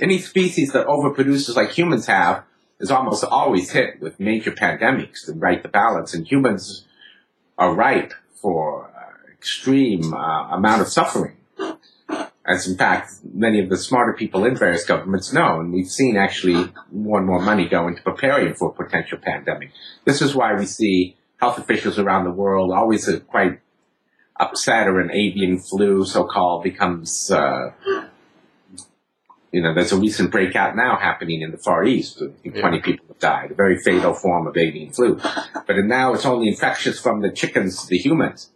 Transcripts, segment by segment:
Any species that overproduces like humans have is almost always hit with major pandemics to right the balance, and humans are ripe for uh, extreme uh, amount of suffering. As in fact, many of the smarter people in various governments know, and we've seen actually more and more money go into preparing for a potential pandemic. This is why we see health officials around the world always quite upset or an avian flu, so-called, becomes, uh, you know, there's a recent breakout now happening in the Far East. Yeah. 20 people have died, a very fatal form of avian flu. But now it's only infectious from the chickens to the humans.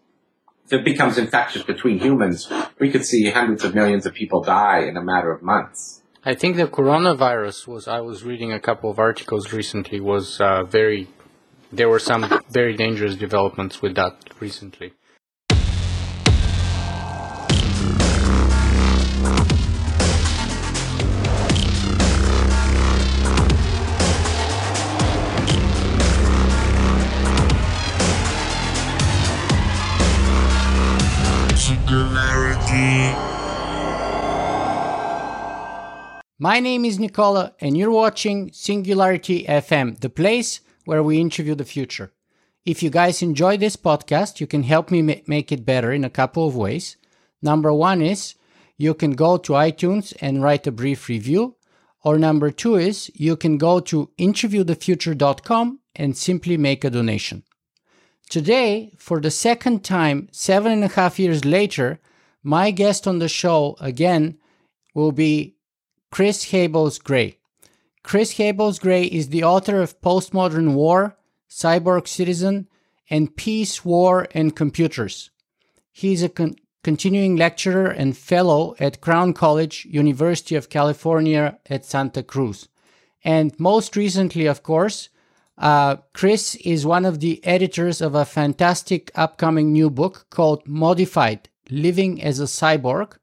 If it becomes infectious between humans, we could see hundreds of millions of people die in a matter of months. I think the coronavirus was, I was reading a couple of articles recently, was uh, very, there were some very dangerous developments with that recently. My name is Nikola, and you're watching Singularity FM, the place where we interview the future. If you guys enjoy this podcast, you can help me ma- make it better in a couple of ways. Number one is you can go to iTunes and write a brief review. Or number two is you can go to interviewthefuture.com and simply make a donation. Today, for the second time, seven and a half years later, my guest on the show again will be Chris Hables Gray. Chris Hables Gray is the author of Postmodern War, Cyborg Citizen, and Peace, War, and Computers. He is a con- continuing lecturer and fellow at Crown College, University of California at Santa Cruz. And most recently, of course, uh, Chris is one of the editors of a fantastic upcoming new book called Modified Living as a Cyborg,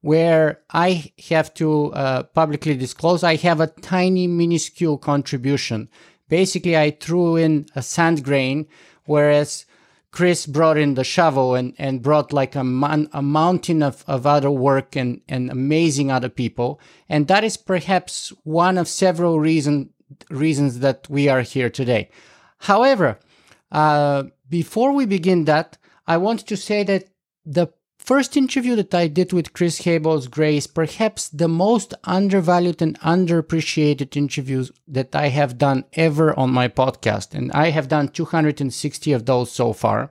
where I have to uh, publicly disclose I have a tiny, minuscule contribution. Basically, I threw in a sand grain, whereas Chris brought in the shovel and, and brought like a, man, a mountain of, of other work and, and amazing other people. And that is perhaps one of several reason, reasons that we are here today. However, uh, before we begin that, I want to say that the first interview that I did with Chris Hables Gray is perhaps the most undervalued and underappreciated interviews that I have done ever on my podcast. And I have done 260 of those so far.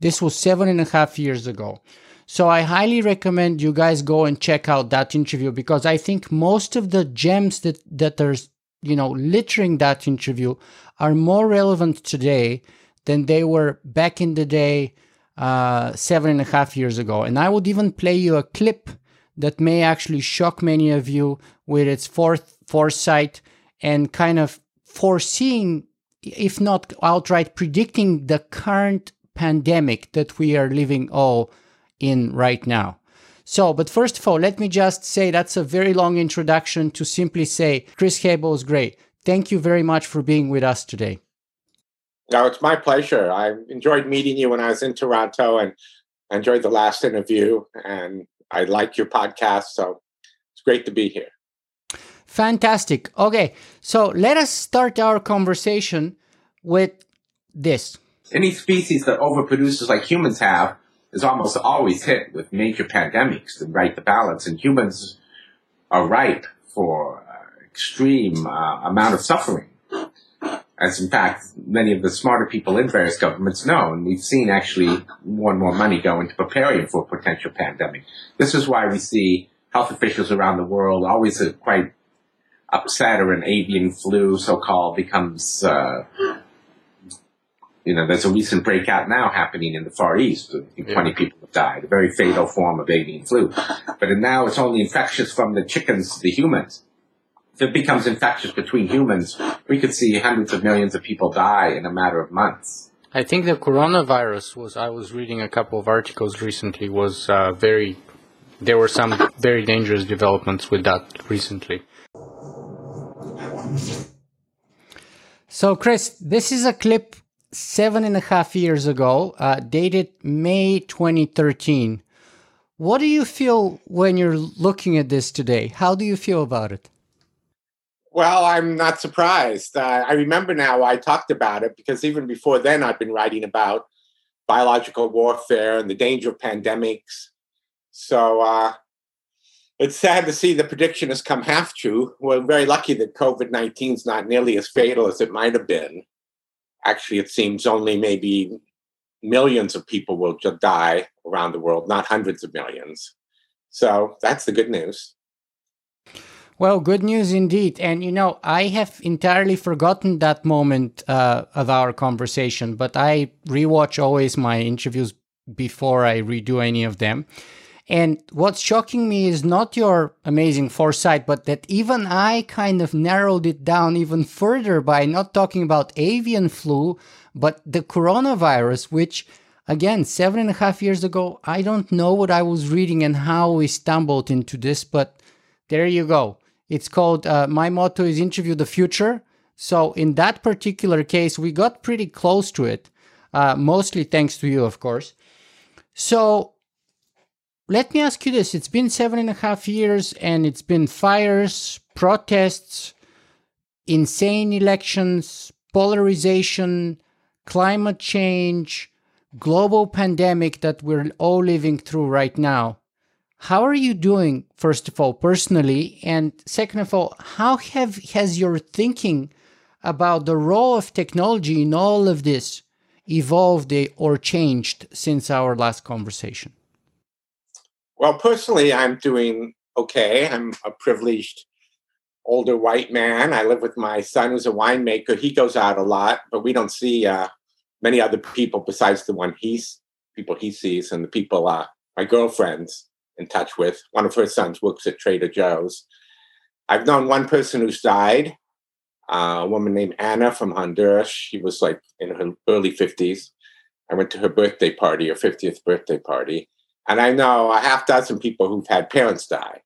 This was seven and a half years ago. So I highly recommend you guys go and check out that interview because I think most of the gems that, that are, you know, littering that interview are more relevant today than they were back in the day uh, seven and a half years ago. And I would even play you a clip that may actually shock many of you with its forth, foresight and kind of foreseeing, if not outright predicting, the current pandemic that we are living all in right now. So, but first of all, let me just say that's a very long introduction to simply say Chris Hables Gray. Thank you very much for being with us today. No, it's my pleasure. I enjoyed meeting you when I was in Toronto and enjoyed the last interview. And I like your podcast. So it's great to be here. Fantastic. Okay. So let us start our conversation with this. Any species that overproduces like humans have is almost always hit with major pandemics to right the balance. And humans are ripe for uh, extreme uh, amount of suffering as in fact many of the smarter people in various governments know, and we've seen actually more and more money go into preparing for a potential pandemic. This is why we see health officials around the world always quite upset or an avian flu, so-called, becomes, uh, you know, there's a recent breakout now happening in the Far East. Yeah. 20 people have died, a very fatal form of avian flu. But now it's only infectious from the chickens to the humans if it becomes infectious between humans, we could see hundreds of millions of people die in a matter of months. I think the coronavirus was, I was reading a couple of articles recently, was uh, very, there were some very dangerous developments with that recently. So, Chris, this is a clip seven and a half years ago, uh, dated May 2013. What do you feel when you're looking at this today? How do you feel about it? Well, I'm not surprised. Uh, I remember now I talked about it because even before then, I've been writing about biological warfare and the danger of pandemics. So uh, it's sad to see the prediction has come half true. We're very lucky that COVID 19 is not nearly as fatal as it might have been. Actually, it seems only maybe millions of people will die around the world, not hundreds of millions. So that's the good news. Well, good news indeed. And you know, I have entirely forgotten that moment uh, of our conversation, but I rewatch always my interviews before I redo any of them. And what's shocking me is not your amazing foresight, but that even I kind of narrowed it down even further by not talking about avian flu, but the coronavirus, which again, seven and a half years ago, I don't know what I was reading and how we stumbled into this, but there you go. It's called, uh, my motto is interview the future. So in that particular case, we got pretty close to it, uh, mostly thanks to you, of course. So let me ask you this it's been seven and a half years and it's been fires, protests, insane elections, polarization, climate change, global pandemic that we're all living through right now. How are you doing, first of all, personally? And second of all, how have has your thinking about the role of technology in all of this evolved or changed since our last conversation? Well, personally, I'm doing okay. I'm a privileged older white man. I live with my son, who's a winemaker. He goes out a lot, but we don't see uh, many other people besides the one he's people he sees and the people uh, my girlfriend's in touch with. One of her sons works at Trader Joe's. I've known one person who's died, uh, a woman named Anna from Honduras. She was like in her early 50s. I went to her birthday party, her 50th birthday party. And I know a half dozen people who've had parents die,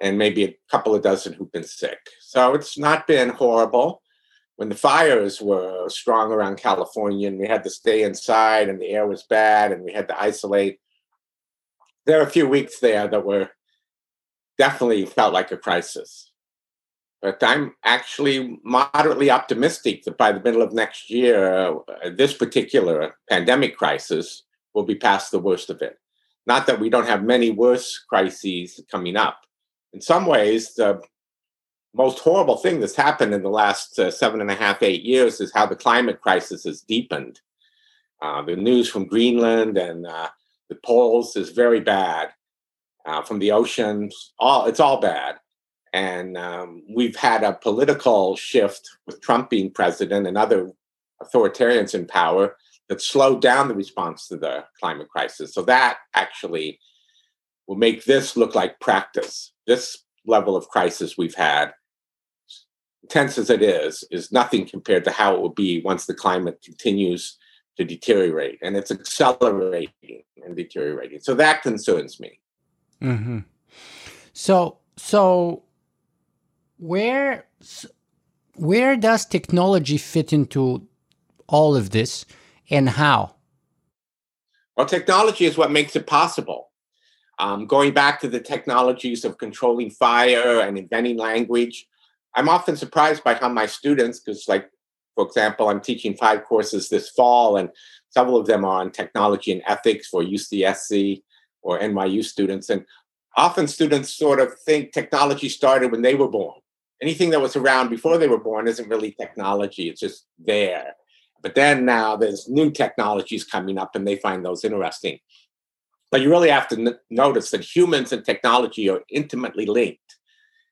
and maybe a couple of dozen who've been sick. So it's not been horrible when the fires were strong around California and we had to stay inside and the air was bad and we had to isolate, there were a few weeks there that were definitely felt like a crisis. But I'm actually moderately optimistic that by the middle of next year, uh, this particular pandemic crisis will be past the worst of it. Not that we don't have many worse crises coming up. In some ways, the most horrible thing that's happened in the last uh, seven and a half, eight years is how the climate crisis has deepened. Uh, the news from Greenland and uh, the poles is very bad. Uh, from the oceans, all it's all bad. And um, we've had a political shift with Trump being president and other authoritarians in power that slowed down the response to the climate crisis. So that actually will make this look like practice. This level of crisis we've had intense as it is, is nothing compared to how it will be once the climate continues to deteriorate. And it's accelerating and deteriorating. So that concerns me. Mm-hmm. So, so where where does technology fit into all of this and how? Well, technology is what makes it possible. Um, going back to the technologies of controlling fire and inventing language, I'm often surprised by how my students, because like for example, I'm teaching five courses this fall, and several of them are on technology and ethics for UCSC or NYU students. And often students sort of think technology started when they were born. Anything that was around before they were born isn't really technology, it's just there. But then now there's new technologies coming up, and they find those interesting. But you really have to n- notice that humans and technology are intimately linked.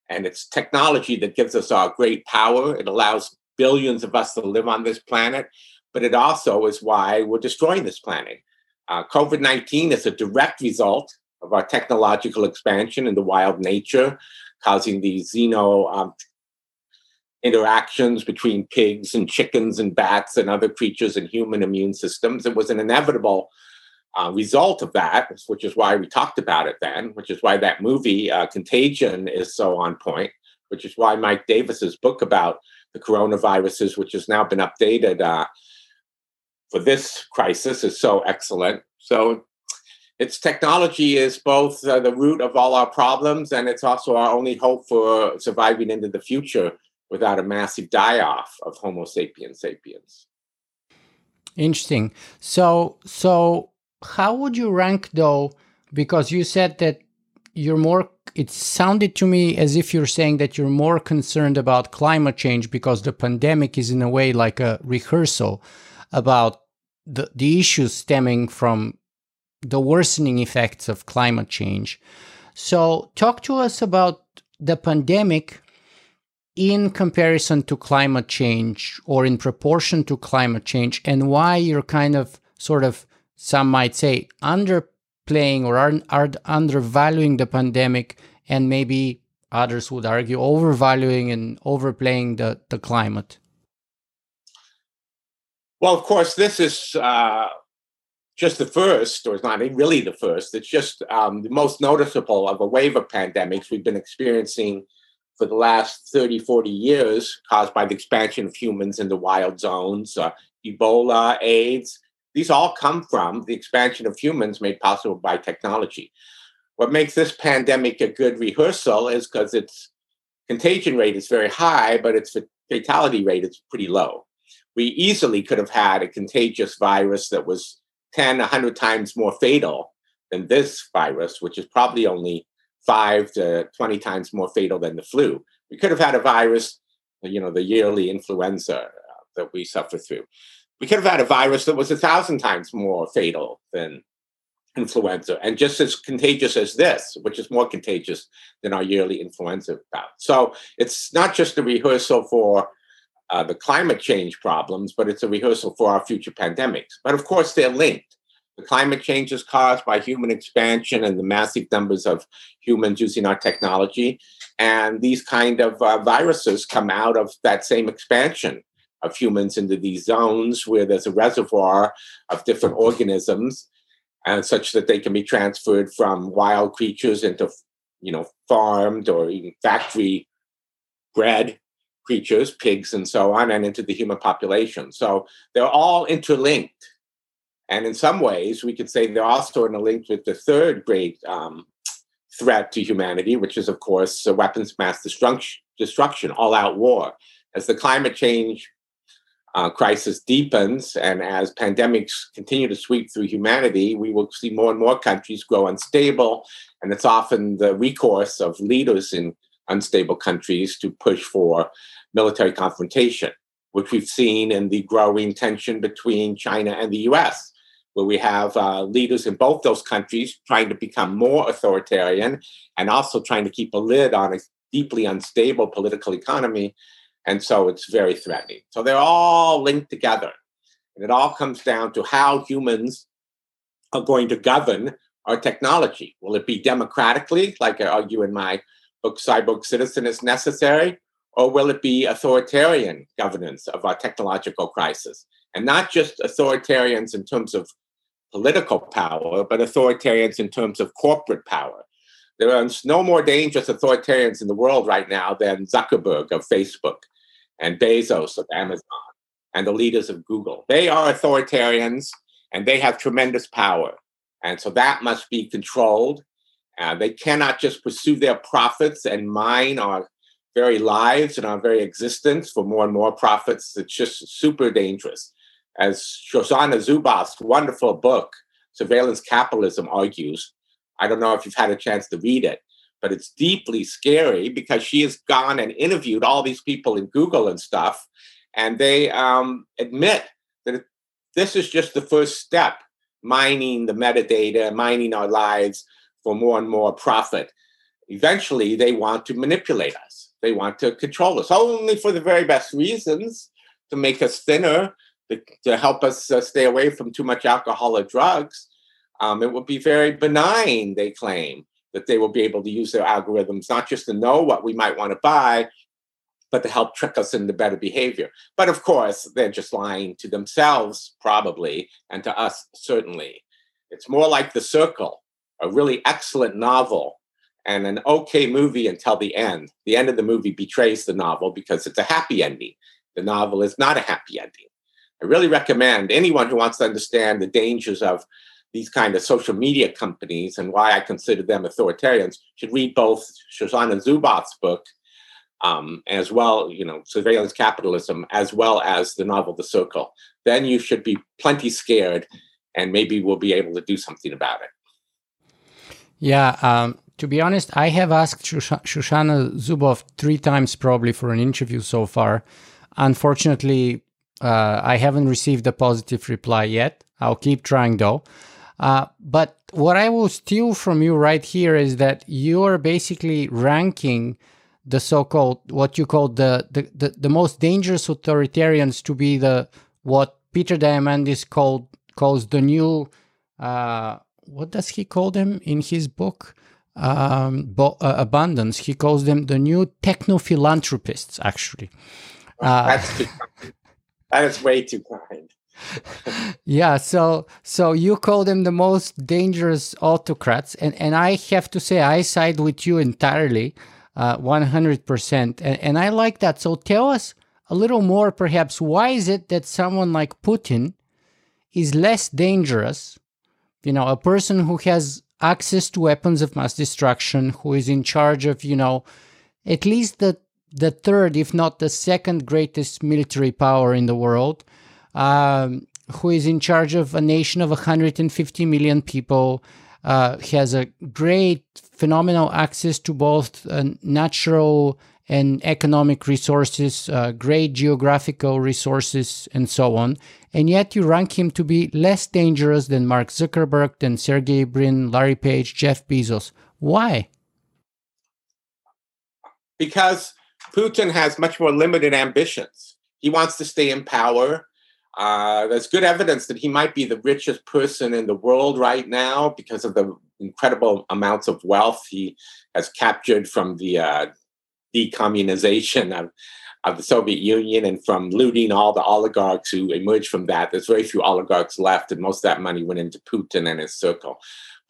And it's technology that gives us our great power. It allows billions of us to live on this planet, but it also is why we're destroying this planet. Uh, COVID 19 is a direct result of our technological expansion into wild nature, causing these xeno um, interactions between pigs and chickens and bats and other creatures and human immune systems. It was an inevitable uh, result of that, which is why we talked about it then, which is why that movie, uh, Contagion, is so on point, which is why Mike Davis's book about the coronaviruses, which has now been updated uh, for this crisis, is so excellent. So its technology is both uh, the root of all our problems and it's also our only hope for surviving into the future without a massive die off of Homo sapiens sapiens. Interesting. So, so how would you rank though? Because you said that you're more. It sounded to me as if you're saying that you're more concerned about climate change because the pandemic is in a way like a rehearsal about the the issues stemming from the worsening effects of climate change. So, talk to us about the pandemic in comparison to climate change or in proportion to climate change and why you're kind of sort of some might say underplaying or are, are undervaluing the pandemic and maybe others would argue overvaluing and overplaying the, the climate? Well of course this is uh, just the first or it's not really the first it's just um, the most noticeable of a wave of pandemics we've been experiencing for the last 30, 40 years caused by the expansion of humans in the wild zones, uh, Ebola, AIDS. These all come from the expansion of humans made possible by technology. What makes this pandemic a good rehearsal is because its contagion rate is very high, but its fatality rate is pretty low. We easily could have had a contagious virus that was 10, 100 times more fatal than this virus, which is probably only five to 20 times more fatal than the flu. We could have had a virus, you know, the yearly influenza uh, that we suffer through. We could have had a virus that was a thousand times more fatal than influenza and just as contagious as this, which is more contagious than our yearly influenza bout. So it's not just a rehearsal for uh, the climate change problems, but it's a rehearsal for our future pandemics. But of course, they're linked. The climate change is caused by human expansion and the massive numbers of humans using our technology. And these kind of uh, viruses come out of that same expansion of humans into these zones where there's a reservoir of different organisms and such that they can be transferred from wild creatures into you know farmed or even factory bred creatures pigs and so on and into the human population so they're all interlinked and in some ways, we could say they're also interlinked with the third great um, threat to humanity, which is, of course, weapons mass destruction, destruction all out war. As the climate change uh, crisis deepens and as pandemics continue to sweep through humanity, we will see more and more countries grow unstable. And it's often the recourse of leaders in unstable countries to push for military confrontation, which we've seen in the growing tension between China and the US where we have uh, leaders in both those countries trying to become more authoritarian and also trying to keep a lid on a deeply unstable political economy. And so it's very threatening. So they're all linked together. And it all comes down to how humans are going to govern our technology. Will it be democratically, like I argue in my book, Cyborg Citizen is Necessary? Or will it be authoritarian governance of our technological crisis? And not just authoritarians in terms of political power, but authoritarians in terms of corporate power. There are no more dangerous authoritarians in the world right now than Zuckerberg of Facebook and Bezos of Amazon and the leaders of Google. They are authoritarians and they have tremendous power. And so that must be controlled. Uh, they cannot just pursue their profits and mine our very lives and our very existence for more and more profits. It's just super dangerous as Shoshana Zuboff's wonderful book, Surveillance Capitalism, argues. I don't know if you've had a chance to read it, but it's deeply scary because she has gone and interviewed all these people in Google and stuff, and they um, admit that this is just the first step mining the metadata, mining our lives for more and more profit. Eventually, they want to manipulate us. They want to control us, only for the very best reasons to make us thinner, to, to help us uh, stay away from too much alcohol or drugs. Um, it will be very benign, they claim, that they will be able to use their algorithms not just to know what we might want to buy, but to help trick us into better behavior. But of course, they're just lying to themselves, probably, and to us, certainly. It's more like The Circle, a really excellent novel and an okay movie until the end. The end of the movie betrays the novel because it's a happy ending. The novel is not a happy ending. I really recommend anyone who wants to understand the dangers of these kind of social media companies and why I consider them authoritarians should read both Shoshana Zuboff's book, um, as well, you know, surveillance capitalism, as well as the novel The Circle, then you should be plenty scared and maybe we'll be able to do something about it. Yeah. Um, to be honest, I have asked Shoshana Zuboff three times probably for an interview so far. Unfortunately, uh, I haven't received a positive reply yet. I'll keep trying though. Uh, but what I will steal from you right here is that you are basically ranking the so-called what you call the, the, the, the most dangerous authoritarians to be the what Peter Diamandis called calls the new uh, what does he call them in his book um, bo- uh, abundance he calls them the new techno philanthropists actually uh, that is way too kind. Yeah so so you call them the most dangerous autocrats and and i have to say i side with you entirely uh, 100% and, and i like that. So tell us a little more perhaps why is it that someone like putin is less dangerous? You know a person who has access to weapons of mass destruction who is in charge of you know at least the the third if not the second greatest military power in the world um, who is in charge of a nation of 150 million people, uh, has a great, phenomenal access to both uh, natural and economic resources, uh, great geographical resources, and so on. And yet you rank him to be less dangerous than Mark Zuckerberg, than Sergey Brin, Larry Page, Jeff Bezos. Why? Because Putin has much more limited ambitions. He wants to stay in power. Uh, there's good evidence that he might be the richest person in the world right now because of the incredible amounts of wealth he has captured from the uh, decommunization of, of the Soviet Union and from looting all the oligarchs who emerged from that. There's very few oligarchs left, and most of that money went into Putin and his circle.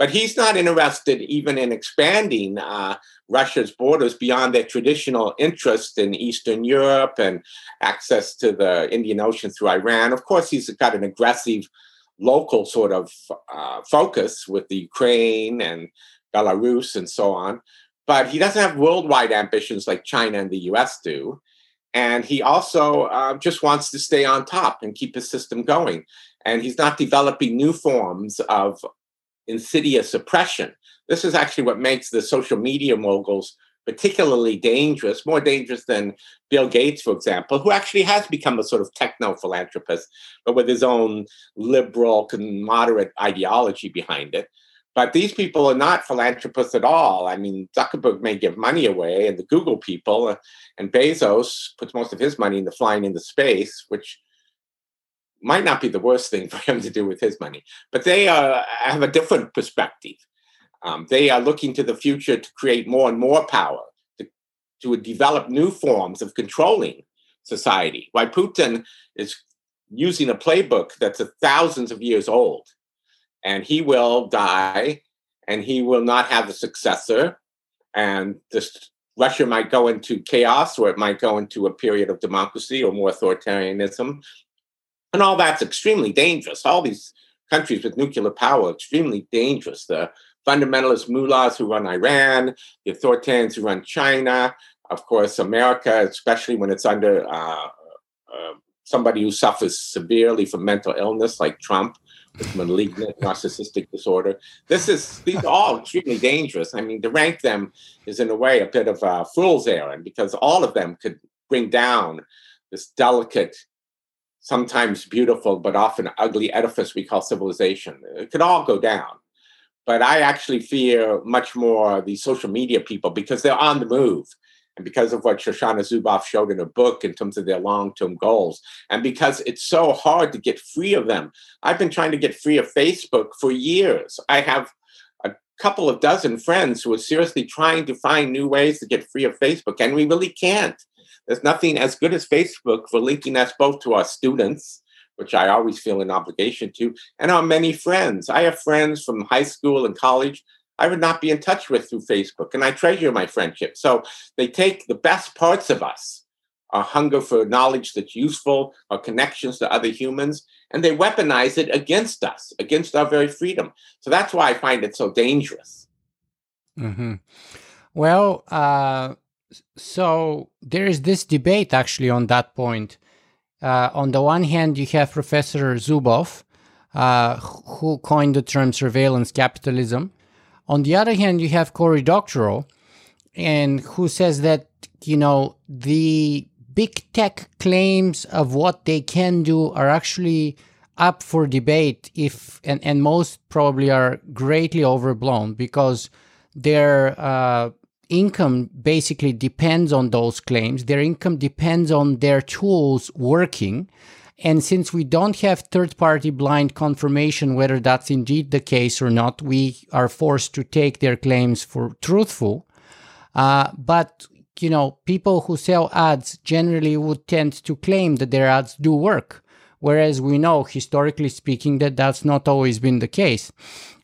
But he's not interested even in expanding uh, Russia's borders beyond their traditional interest in Eastern Europe and access to the Indian Ocean through Iran. Of course, he's got an aggressive local sort of uh, focus with the Ukraine and Belarus and so on. But he doesn't have worldwide ambitions like China and the US do. And he also uh, just wants to stay on top and keep his system going. And he's not developing new forms of insidious oppression. This is actually what makes the social media moguls particularly dangerous, more dangerous than Bill Gates, for example, who actually has become a sort of techno philanthropist, but with his own liberal, moderate ideology behind it. But these people are not philanthropists at all. I mean, Zuckerberg may give money away, and the Google people, uh, and Bezos puts most of his money into flying into space, which might not be the worst thing for him to do with his money, but they uh, have a different perspective. Um, they are looking to the future to create more and more power, to, to develop new forms of controlling society. Why Putin is using a playbook that's thousands of years old, and he will die, and he will not have a successor, and this Russia might go into chaos, or it might go into a period of democracy or more authoritarianism, and all that's extremely dangerous. All these countries with nuclear power extremely dangerous. The fundamentalist mullahs who run Iran, the authoritarians who run China, of course, America, especially when it's under uh, uh, somebody who suffers severely from mental illness like Trump with malignant narcissistic disorder. This is these are all extremely dangerous. I mean, to rank them is in a way a bit of a fool's errand because all of them could bring down this delicate sometimes beautiful but often ugly edifice we call civilization. It could all go down. But I actually fear much more the social media people because they're on the move. And because of what Shoshana Zuboff showed in her book in terms of their long term goals, and because it's so hard to get free of them. I've been trying to get free of Facebook for years. I have a couple of dozen friends who are seriously trying to find new ways to get free of Facebook, and we really can't. There's nothing as good as Facebook for linking us both to our students, which I always feel an obligation to, and our many friends. I have friends from high school and college I would not be in touch with through Facebook, and I treasure my friendship. So they take the best parts of us, our hunger for knowledge that's useful, our connections to other humans, and they weaponize it against us, against our very freedom. So that's why I find it so dangerous. Mm-hmm. Well, uh, So there is this debate actually on that point. Uh, on the one hand, you have Professor Zuboff, uh, who coined the term surveillance capitalism. On the other hand, you have Cory Doctorow, and who says that you know the big tech claims of what they can do are actually up for debate if and, and most probably are greatly overblown because their uh, income basically depends on those claims. Their income depends on their tools working. And since we don't have third party blind confirmation whether that's indeed the case or not we are forced to take their claims for truthful. Uh, but you know, people who sell ads generally would tend to claim that their ads do work, whereas we know, historically speaking, that that's not always been the case.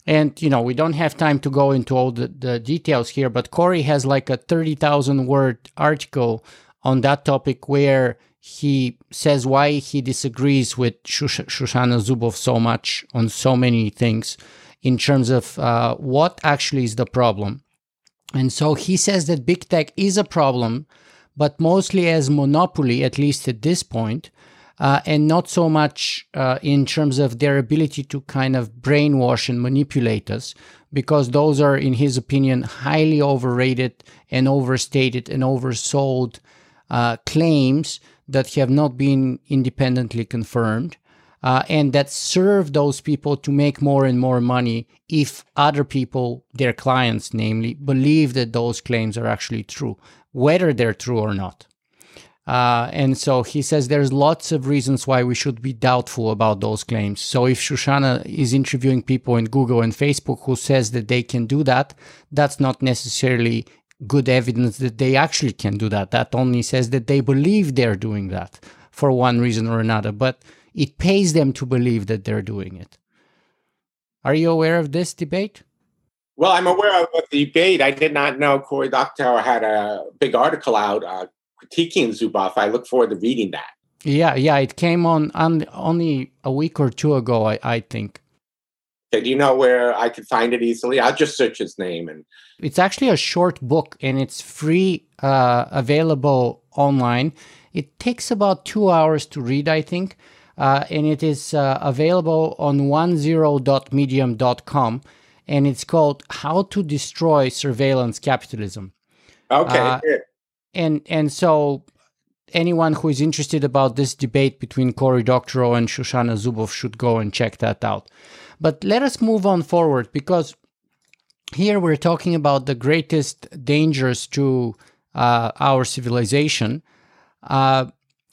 And you know, we don't have time to go into all the, the details here, but Cory has like a thirty thousand word article on that topic where he says why he disagrees with Shusha, Shoshana Zuboff so much on so many things in terms of uh, what actually is the problem. And so he says that big tech is a problem, but mostly as monopoly, at least at this point, uh, and not so much uh, in terms of their ability to kind of brainwash and manipulate us, because those are, in his opinion, highly overrated and overstated and oversold uh, claims that have not been independently confirmed uh, and that serve those people to make more and more money if other people, their clients namely, believe that those claims are actually true, whether they're true or not. Uh, and so he says there's lots of reasons why we should be doubtful about those claims. So if Shoshana is interviewing people in Google and Facebook who says that they can do that, that's not necessarily good evidence that they actually can do that. That only says that they believe they're doing that for one reason or another. But it pays them to believe that they're doing it. Are you aware of this debate? Well, I'm aware of the debate. I did not know Cory Doctorow had a big article out uh, critiquing Zuboff. I look forward to reading that. Yeah, yeah, it came on, on only a week or two ago, I, I think. Okay, do you know where I could find it easily? I'll just search his name and. It's actually a short book and it's free, uh, available online. It takes about two hours to read, I think uh, and it is uh, available on onezero.medium.com and it's called How to Destroy Surveillance Capitalism. Okay. Uh, and and so anyone who is interested about this debate between Cory Doctorow and Shoshana Zuboff should go and check that out. But let us move on forward because here we're talking about the greatest dangers to uh, our civilization. Uh,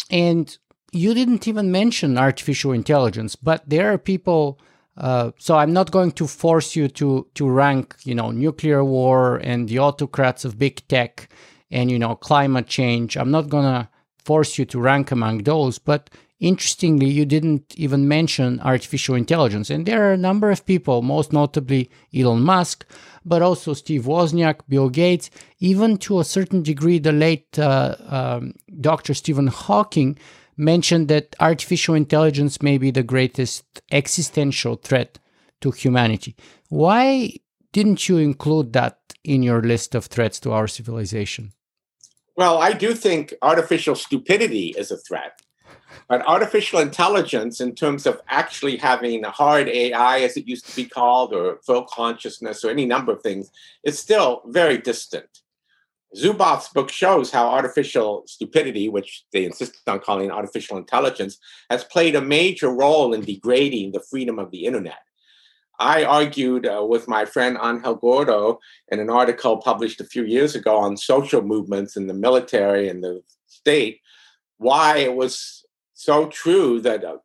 and you didn't even mention artificial intelligence, but there are people. Uh, so I'm not going to force you to to rank, you know, nuclear war and the autocrats of big tech and you know climate change. I'm not gonna force you to rank among those, but interestingly, you didn't even mention artificial intelligence. And there are a number of people, most notably Elon Musk, but also Steve Wozniak, Bill Gates, even to a certain degree, the late uh, um, Dr. Stephen Hawking mentioned that artificial intelligence may be the greatest existential threat to humanity. Why didn't you include that in your list of threats to our civilization? Well, I do think artificial stupidity is a threat. But artificial intelligence, in terms of actually having a hard AI, as it used to be called, or full consciousness, or any number of things, is still very distant. Zuboff's book shows how artificial stupidity, which they insist on calling artificial intelligence, has played a major role in degrading the freedom of the internet. I argued uh, with my friend Angel Gordo in an article published a few years ago on social movements in the military and the state why it was so true that uh,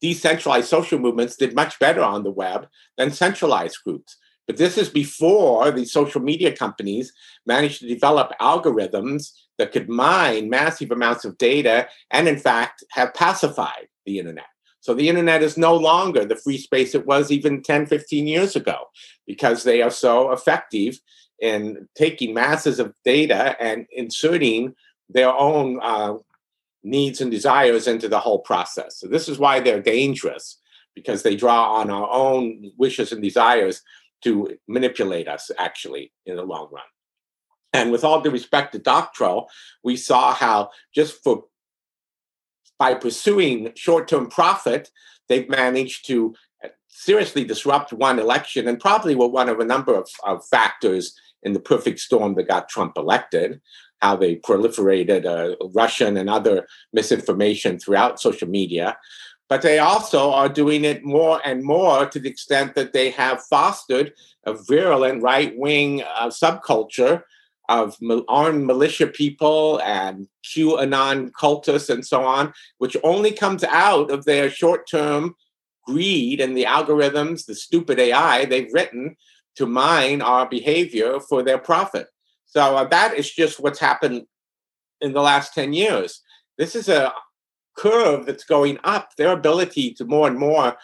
decentralized social movements did much better on the web than centralized groups. But this is before the social media companies managed to develop algorithms that could mine massive amounts of data and, in fact, have pacified the internet. So the internet is no longer the free space it was even 10, 15 years ago because they are so effective in taking masses of data and inserting their own uh, needs and desires into the whole process. So this is why they're dangerous because they draw on our own wishes and desires to manipulate us actually in the long run. And with all due respect to Doctorow, we saw how just for by pursuing short-term profit, they've managed to seriously disrupt one election and probably were one of a number of, of factors in the perfect storm that got Trump elected, how they proliferated uh, Russian and other misinformation throughout social media. But they also are doing it more and more to the extent that they have fostered a virulent right wing uh, subculture of armed militia people and QAnon cultists and so on, which only comes out of their short term greed and the algorithms, the stupid AI they've written to mine our behavior for their profit. So uh, that is just what's happened in the last 10 years. This is a curve that's going up. Their ability to more and more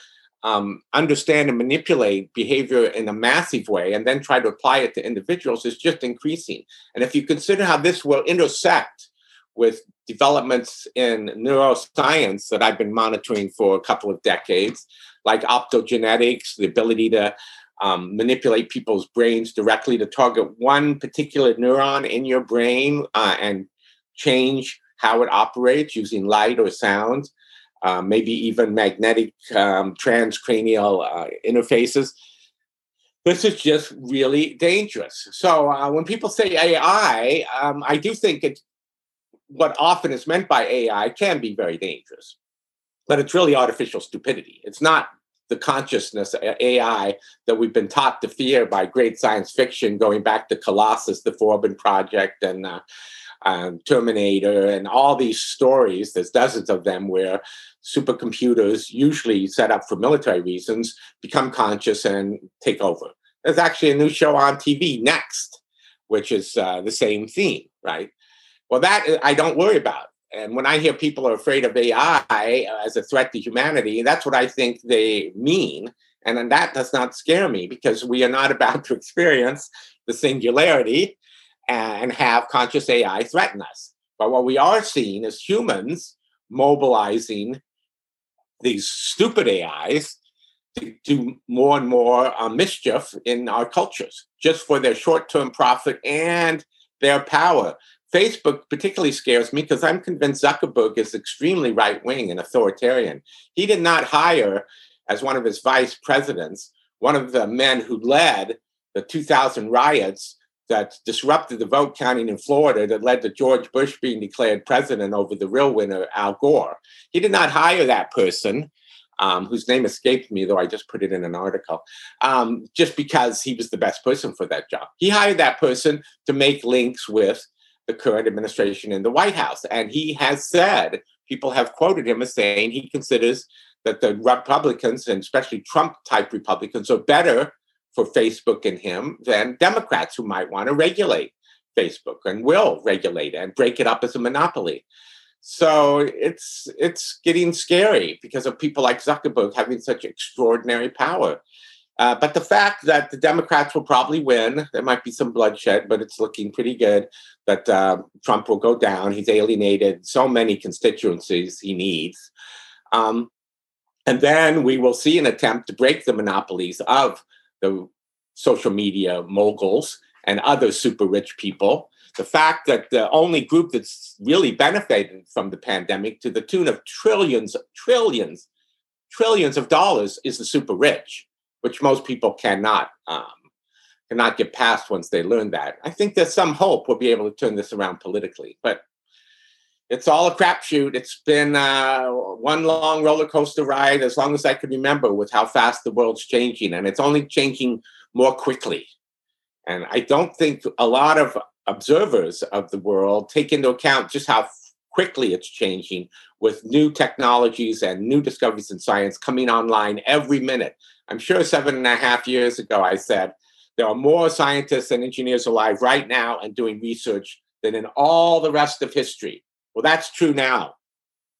um, understand and manipulate behavior in a massive way and then try to apply it to individuals is just increasing. And if you consider how this will intersect with developments in neuroscience that I've been monitoring for a couple of decades, like optogenetics, the ability to um, manipulate people's brains directly to target one particular neuron in your brain uh, and change how it operates using light or sound uh, maybe even magnetic um, transcranial uh, interfaces. This is just really dangerous. So uh, when people say AI, um, I do think it, what often is meant by AI can be very dangerous, but it's really artificial stupidity. It's not the consciousness AI that we've been taught to fear by great science fiction, going back to Colossus, the Forbin Project, and uh, um, Terminator, and all these stories. There's dozens of them where supercomputers, usually set up for military reasons, become conscious and take over. There's actually a new show on TV next, which is uh, the same theme, right? Well, that uh, I don't worry about. And when I hear people are afraid of AI as a threat to humanity, that's what I think they mean. And then that does not scare me because we are not about to experience the singularity and have conscious AI threaten us. But what we are seeing is humans mobilizing these stupid AIs to do more and more uh, mischief in our cultures just for their short term profit and their power. Facebook particularly scares me because I'm convinced Zuckerberg is extremely right wing and authoritarian. He did not hire, as one of his vice presidents, one of the men who led the 2000 riots that disrupted the vote counting in Florida that led to George Bush being declared president over the real winner, Al Gore. He did not hire that person, um, whose name escaped me, though I just put it in an article, um, just because he was the best person for that job. He hired that person to make links with the current administration in the White House. And he has said, people have quoted him as saying he considers that the Republicans, and especially Trump type Republicans, are better for Facebook and him than Democrats who might want to regulate Facebook and will regulate and break it up as a monopoly. So it's it's getting scary because of people like Zuckerberg having such extraordinary power. Uh, but the fact that the Democrats will probably win, there might be some bloodshed, but it's looking pretty good that uh, Trump will go down. He's alienated so many constituencies he needs. Um, and then we will see an attempt to break the monopolies of the social media moguls and other super rich people. The fact that the only group that's really benefited from the pandemic to the tune of trillions, trillions, trillions of dollars is the super rich, which most people cannot um, cannot get past once they learn that. I think there's some hope we'll be able to turn this around politically, but it's all a crapshoot. It's been uh, one long roller coaster ride as long as I can remember with how fast the world's changing, and it's only changing more quickly. And I don't think a lot of observers of the world take into account just how quickly it's changing with new technologies and new discoveries in science coming online every minute. I'm sure seven and a half years ago I said there are more scientists and engineers alive right now and doing research than in all the rest of history. Well, that's true now.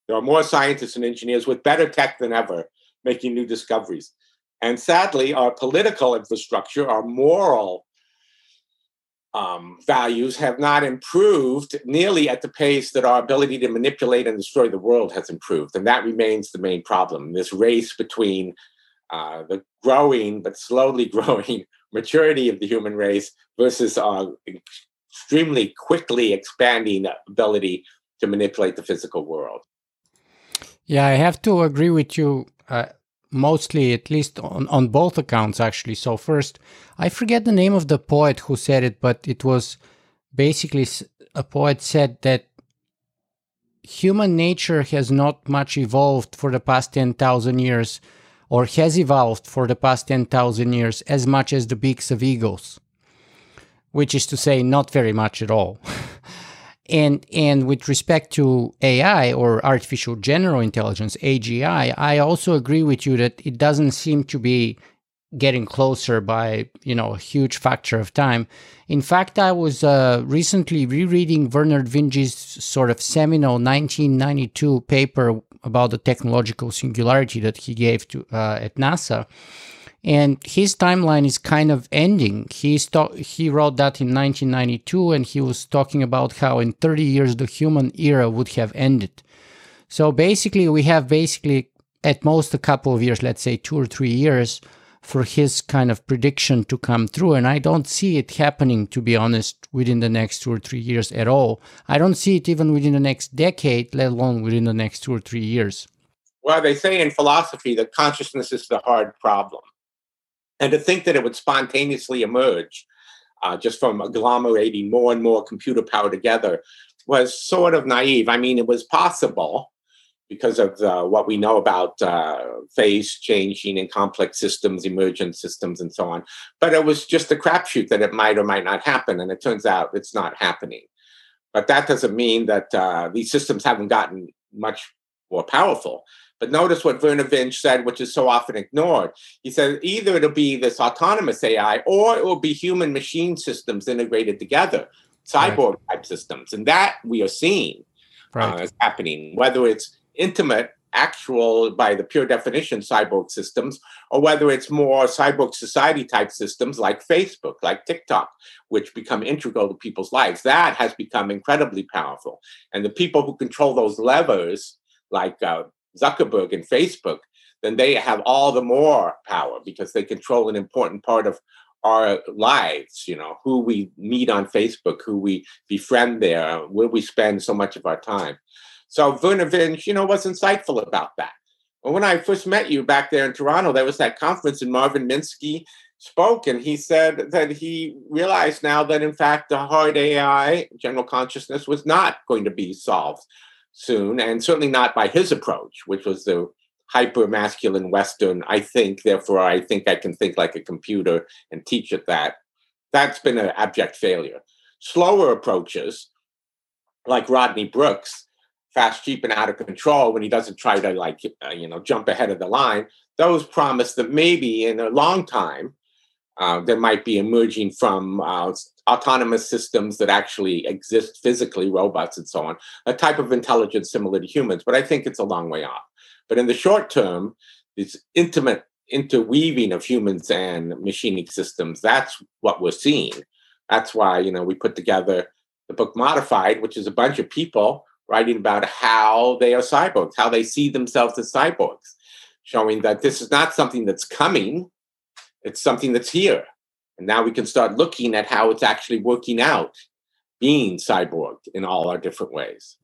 There are more scientists and engineers with better tech than ever making new discoveries. And sadly, our political infrastructure, our moral um, values have not improved nearly at the pace that our ability to manipulate and destroy the world has improved. And that remains the main problem this race between uh, the growing but slowly growing maturity of the human race versus our extremely quickly expanding ability to manipulate the physical world. Yeah, I have to agree with you. Uh, mostly, at least on, on both accounts, actually. So, first, I forget the name of the poet who said it, but it was basically a poet said that human nature has not much evolved for the past 10,000 years, or has evolved for the past 10,000 years as much as the beaks of eagles, which is to say, not very much at all. And and with respect to AI or artificial general intelligence AGI, I also agree with you that it doesn't seem to be getting closer by you know a huge factor of time. In fact, I was uh, recently rereading Vernor Vinge's sort of seminal 1992 paper about the technological singularity that he gave to uh, at NASA, and his timeline is kind of ending. He he wrote that in 1992, and he was talking about how in 30 years the human era would have ended. So basically, we have basically at most a couple of years, let's say two or three years, for his kind of prediction to come through. And I don't see it happening, to be honest, within the next two or three years at all. I don't see it even within the next decade, let alone within the next two or three years. Well, they say in philosophy that consciousness is the hard problem. And to think that it would spontaneously emerge uh, just from agglomerating more and more computer power together was sort of naive. I mean, it was possible because of uh, what we know about uh, phase changing and complex systems, emergent systems, and so on. But it was just a crapshoot that it might or might not happen. And it turns out it's not happening. But that doesn't mean that uh, these systems haven't gotten much more powerful. But notice what Vernor Vinge said, which is so often ignored. He said either it'll be this autonomous AI or it will be human machine systems integrated together, cyborg right. type systems. And that we are seeing right. uh, is happening, whether it's intimate, actual, by the pure definition, cyborg systems, or whether it's more cyborg society type systems like Facebook, like TikTok, which become integral to people's lives. That has become incredibly powerful. And the people who control those levers, like uh, Zuckerberg and Facebook, then they have all the more power because they control an important part of our lives, you know, who we meet on Facebook, who we befriend there, where we spend so much of our time. So Vernor Vinge, you know, was insightful about that. When I first met you back there in Toronto, there was that conference and Marvin Minsky spoke and he said that he realized now that in fact the hard AI, general consciousness, was not going to be solved soon, and certainly not by his approach, which was the hyper masculine Western, I think, therefore I think I can think like a computer and teach it that. That's been an abject failure. Slower approaches, like Rodney Brooks, fast, cheap, and out of control when he doesn't try to, like, uh, you know, jump ahead of the line, those promise that maybe in a long time, uh, there might be emerging from uh, autonomous systems that actually exist physically, robots and so on, a type of intelligence similar to humans. But I think it's a long way off. But in the short term, this intimate interweaving of humans and machining systems, that's what we're seeing. That's why, you know, we put together the book Modified, which is a bunch of people writing about how they are cyborgs, how they see themselves as cyborgs, showing that this is not something that's coming, it's something that's here. And now we can start looking at how it's actually working out, being cyborged in all our different ways.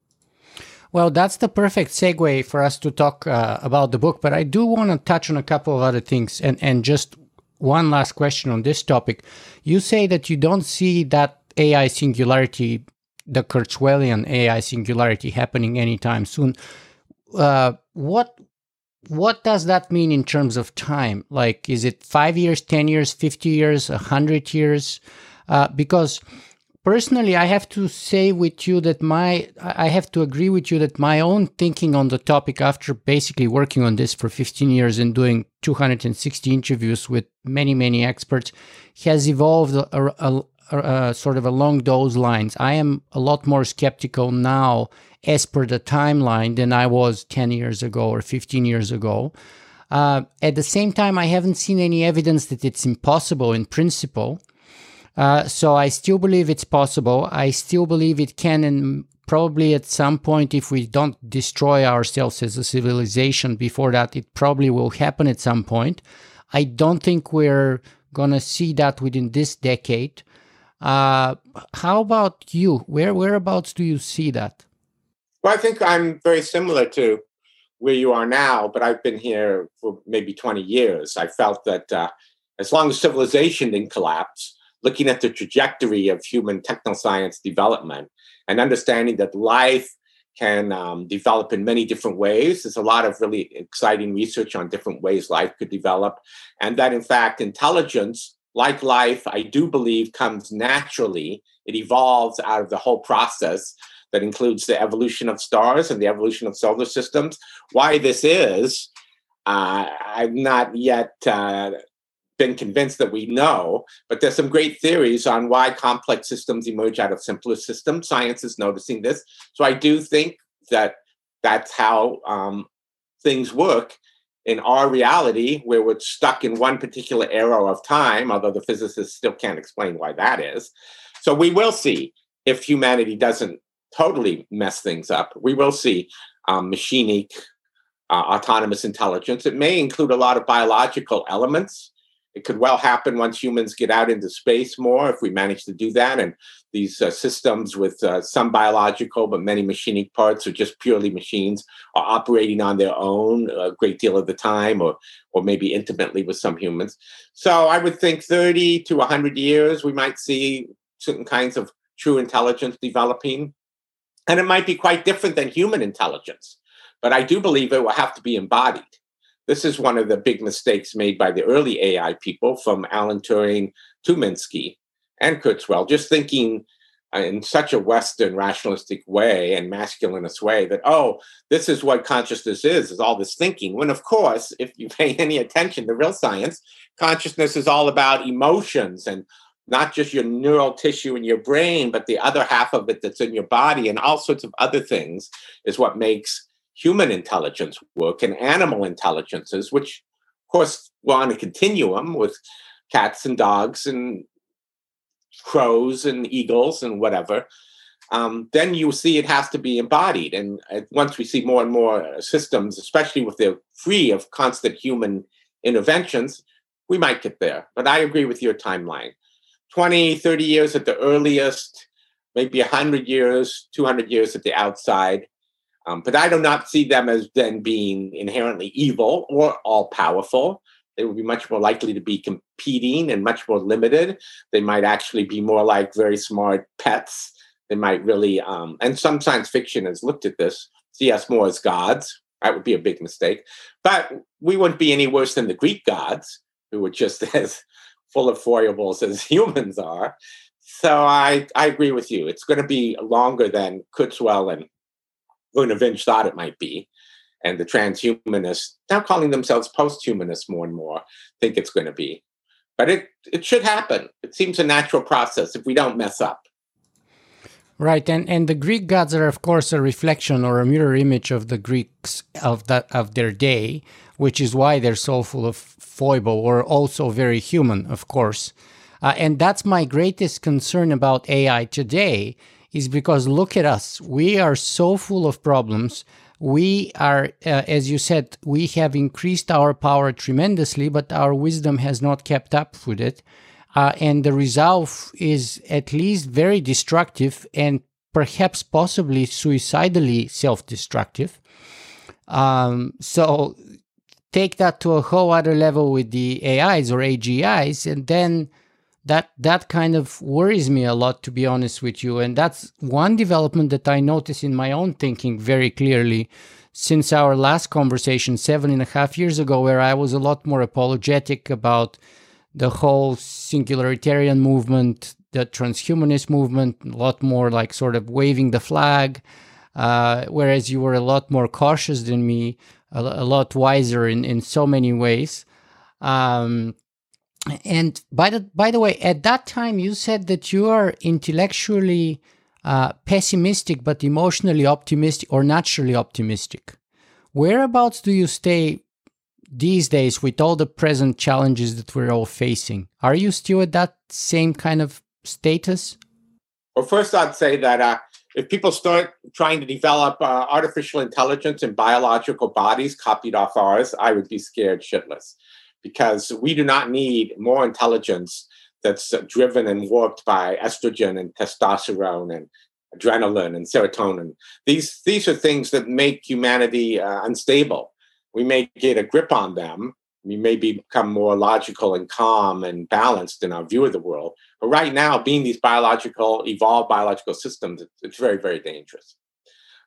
Well, that's the perfect segue for us to talk uh, about the book, but I do want to touch on a couple of other things and, and just one last question on this topic. You say that you don't see that AI singularity, the Kurzweilian AI singularity, happening anytime soon. Uh, what what does that mean in terms of time? Like, is it five years, 10 years, 50 years, 100 years? Uh, because personally, I have to say with you that my, I have to agree with you that my own thinking on the topic after basically working on this for 15 years and doing 260 interviews with many, many experts has evolved a, a, a, sort of along those lines. I am a lot more skeptical now as per the timeline than I was 10 years ago or 15 years ago. Uh, at the same time, I haven't seen any evidence that it's impossible in principle. Uh, so I still believe it's possible. I still believe it can, and probably at some point, if we don't destroy ourselves as a civilization before that, it probably will happen at some point. I don't think we're going to see that within this decade. Uh, how about you? Where whereabouts do you see that? Well, I think I'm very similar to where you are now, but I've been here for maybe 20 years. I felt that uh, as long as civilization didn't collapse, looking at the trajectory of human technoscience development and understanding that life can um, develop in many different ways. There's a lot of really exciting research on different ways life could develop. And that, in fact, intelligence, like life, I do believe comes naturally. It evolves out of the whole process that includes the evolution of stars and the evolution of solar systems. Why this is, uh, I've not yet uh, been convinced that we know, but there's some great theories on why complex systems emerge out of simpler systems. Science is noticing this. So I do think that that's how um, things work in our reality, where we're stuck in one particular arrow of time, although the physicists still can't explain why that is. So we will see if humanity doesn't totally mess things up. We will see um, machinic uh, autonomous intelligence. It may include a lot of biological elements it could well happen once humans get out into space more, if we manage to do that. And these uh, systems with uh, some biological but many machinic parts are just purely machines are operating on their own a great deal of the time, or or maybe intimately with some humans. So I would think 30 to 100 years, we might see certain kinds of true intelligence developing. And it might be quite different than human intelligence. But I do believe it will have to be embodied. This is one of the big mistakes made by the early AI people, from Alan Turing to Minsky and Kurzweil, just thinking uh, in such a Western rationalistic way and masculinist way that, oh, this is what consciousness is, is all this thinking. When, of course, if you pay any attention to real science, consciousness is all about emotions and not just your neural tissue in your brain, but the other half of it that's in your body and all sorts of other things is what makes human intelligence work and animal intelligences, which, of course, we're on a continuum with cats and dogs and crows and eagles and whatever. Um, then you see it has to be embodied. And uh, once we see more and more systems, especially with the free of constant human interventions, we might get there. But I agree with your timeline 20, 30 years at the earliest, maybe 100 years, 200 years at the outside. Um, but I do not see them as then being inherently evil or all powerful. They would be much more likely to be competing and much more limited. They might actually be more like very smart pets. They might really, um, and some science fiction has looked at this, see us more as gods. That would be a big mistake. But we wouldn't be any worse than the Greek gods, who were just as full of foibles as humans are. So I, I agree with you. It's going to be longer than Kurzweil and Vernor thought it might be. And the transhumanists, now calling themselves post-humanists more and more, think it's going to be. But it, it should happen. It seems a natural process if we don't mess up. Right, and, and the Greek gods are, of course, a reflection or a mirror image of the Greeks of that of their day, which is why they're so full of foible or also very human, of course. Uh, and that's my greatest concern about AI today is because look at us. We are so full of problems. We are, uh, as you said, we have increased our power tremendously, but our wisdom has not kept up with it. Uh, and the result is at least very destructive and perhaps possibly suicidally self destructive. Um, so take that to a whole other level with the AIs or AGIs, and then that that kind of worries me a lot to be honest with you and that's one development that i notice in my own thinking very clearly since our last conversation seven and a half years ago where i was a lot more apologetic about the whole singularitarian movement the transhumanist movement a lot more like sort of waving the flag uh, whereas you were a lot more cautious than me a, a lot wiser in, in so many ways um, and by the by the way, at that time you said that you are intellectually uh, pessimistic but emotionally optimistic or naturally optimistic. Whereabouts do you stay these days with all the present challenges that we're all facing? Are you still at that same kind of status? Well, first I'd say that uh, if people start trying to develop uh, artificial intelligence in biological bodies copied off ours, I would be scared shitless because we do not need more intelligence that's driven and warped by estrogen and testosterone and adrenaline and serotonin. These these are things that make humanity uh, unstable. We may get a grip on them. We may become more logical and calm and balanced in our view of the world. But right now, being these biological, evolved biological systems, it's, very, very dangerous.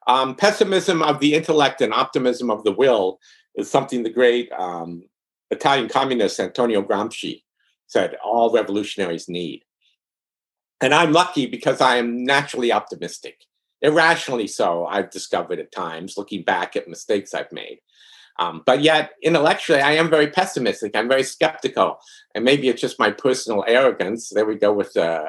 Um, pessimism of the intellect and optimism of the will is something the great um, Italian communist Antonio Gramsci said all revolutionaries need. And I'm lucky because I am naturally optimistic, irrationally so, I've discovered at times, looking back at mistakes I've made. Um, but yet, intellectually, I am very pessimistic. I'm very skeptical. And maybe it's just my personal arrogance. There we go with uh,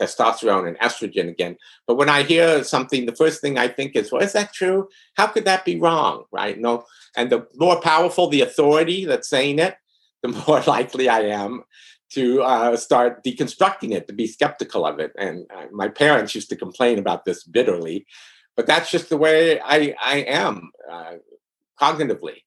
testosterone and estrogen again. But when I hear something, the first thing I think is, well, is that true? How could that be wrong? Right? No. And the more powerful the authority that's saying it, the more likely I am to uh, start deconstructing it, to be skeptical of it. And uh, my parents used to complain about this bitterly, but that's just the way I, I am uh, cognitively.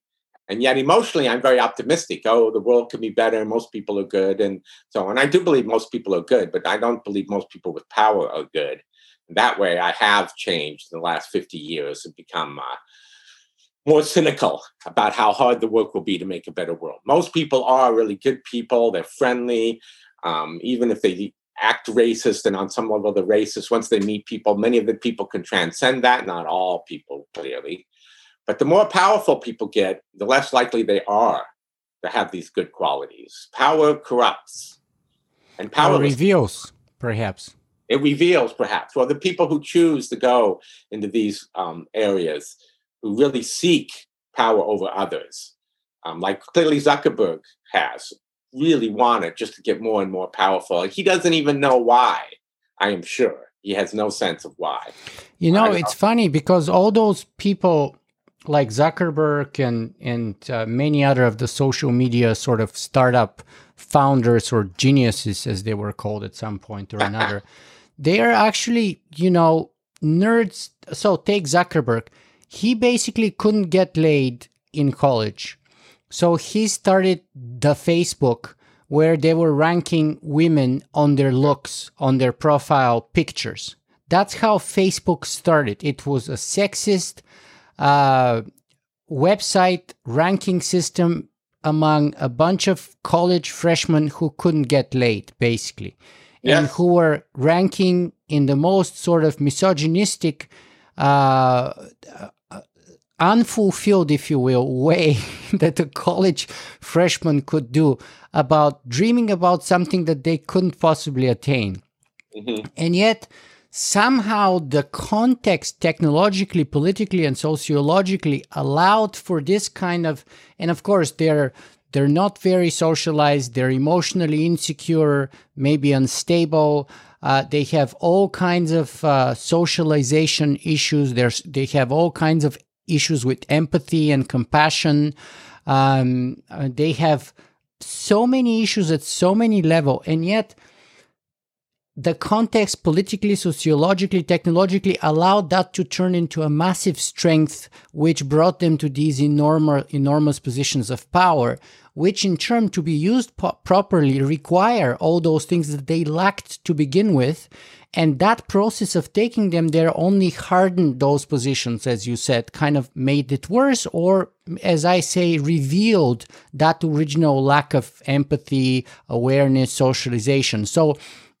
And yet emotionally, I'm very optimistic. Oh, the world can be better. Most people are good. And so on. I do believe most people are good, but I don't believe most people with power are good. that way, I have changed in the last 50 years and become uh, more cynical about how hard the work will be to make a better world. Most people are really good people. They're friendly. Um, even if they act racist and on some level they're racist, once they meet people, many of the people can transcend that. Not all people, clearly. But the more powerful people get, the less likely they are to have these good qualities. Power corrupts. And power reveals, perhaps. It reveals, perhaps. Well, the people who choose to go into these um, areas who really seek power over others, um, like clearly Zuckerberg has, really wanted just to get more and more powerful. He doesn't even know why, I am sure. He has no sense of why. You know, it's know. funny because all those people like Zuckerberg and and uh, many other of the social media sort of startup founders or geniuses as they were called at some point or another they are actually you know nerds so take Zuckerberg he basically couldn't get laid in college. So he started the Facebook where they were ranking women on their looks, on their profile pictures. That's how Facebook started. It was a sexist uh, website ranking system among a bunch of college freshmen who couldn't get laid, basically, and who were ranking in the most sort of misogynistic uh, unfulfilled, if you will, way that a college freshman could do about dreaming about something that they couldn't possibly attain. Mm-hmm. And yet, somehow the context technologically politically and sociologically allowed for this kind of and of course they're they're not very socialized they're emotionally insecure maybe unstable uh, they have all kinds of uh, socialization issues There's, they have all kinds of issues with empathy and compassion. Um, uh, they have so many issues at so many level, and yet the context politically, sociologically, technologically allowed that to turn into a massive strength, which brought them to these enormous, enormous positions of power, which in turn, to be used po- properly, require all those things that they lacked to begin with. And that process of taking them there only hardened those positions, as you said, kind of made it worse, or as I say, revealed that original lack of empathy, awareness, socialization. So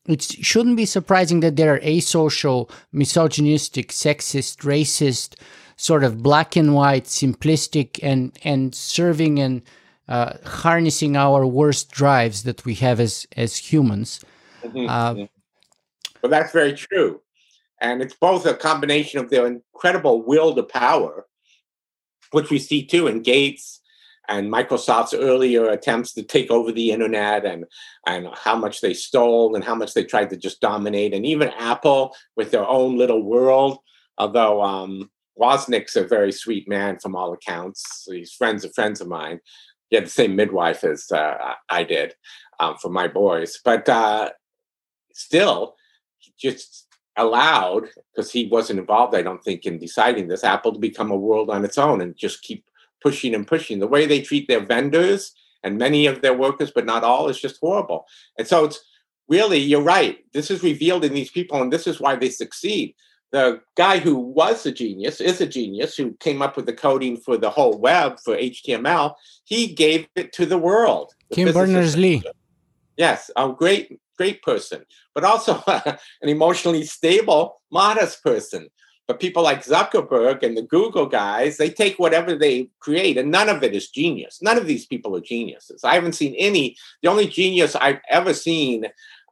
it shouldn't be surprising that there are asocial, misogynistic, sexist, racist, sort of black and white, simplistic, and and serving and uh, harnessing our worst drives that we have as as humans. Mm-hmm. Uh, but that's very true. And it's both a combination of their incredible will to power, which we see too in Gates and Microsoft's earlier attempts to take over the internet and, and how much they stole and how much they tried to just dominate. And even Apple with their own little world, although um, Wozniak's a very sweet man from all accounts. He's friends of friends of mine. He had the same midwife as uh, I did um, for my boys. But uh, still, just allowed because he wasn't involved i don't think in deciding this apple to become a world on its own and just keep pushing and pushing the way they treat their vendors and many of their workers, but not all, is just horrible. And so it's really, you're right. This is revealed in these people, and this is why they succeed. The guy who was a genius, is a genius, who came up with the coding for the whole web for HTML, he gave it to the world. The Tim Berners Lee. Yes, a great, great person, but also an emotionally stable, modest person. But people like Zuckerberg and the Google guys, they take whatever they create, and none of it is genius. None of these people are geniuses. I haven't seen any. The only genius I've ever seen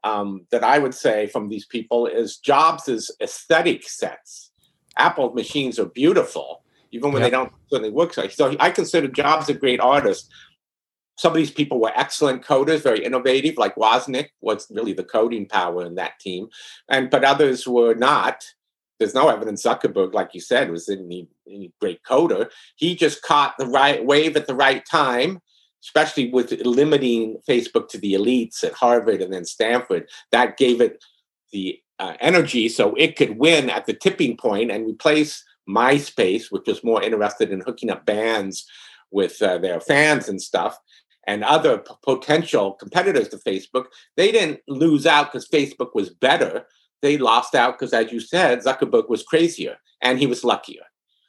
um, that I would say from these people is Jobs' aesthetic sense. Apple machines are beautiful, even when yep. they don't certainly work. So I consider Jobs a great artist. Some of these people were excellent coders, very innovative, like Wozniak was really the coding power in that team, and but others were not. There's no evidence Zuckerberg, like you said, was any, any great coder. He just caught the right wave at the right time especially with limiting Facebook to the elites at Harvard and then Stanford, that gave it the uh, energy so it could win at the tipping point and replace MySpace, which was more interested in hooking up bands with uh, their fans and stuff, and other p- potential competitors to Facebook. They didn't lose out because Facebook was better. They lost out because, as you said, Zuckerberg was crazier and he was luckier.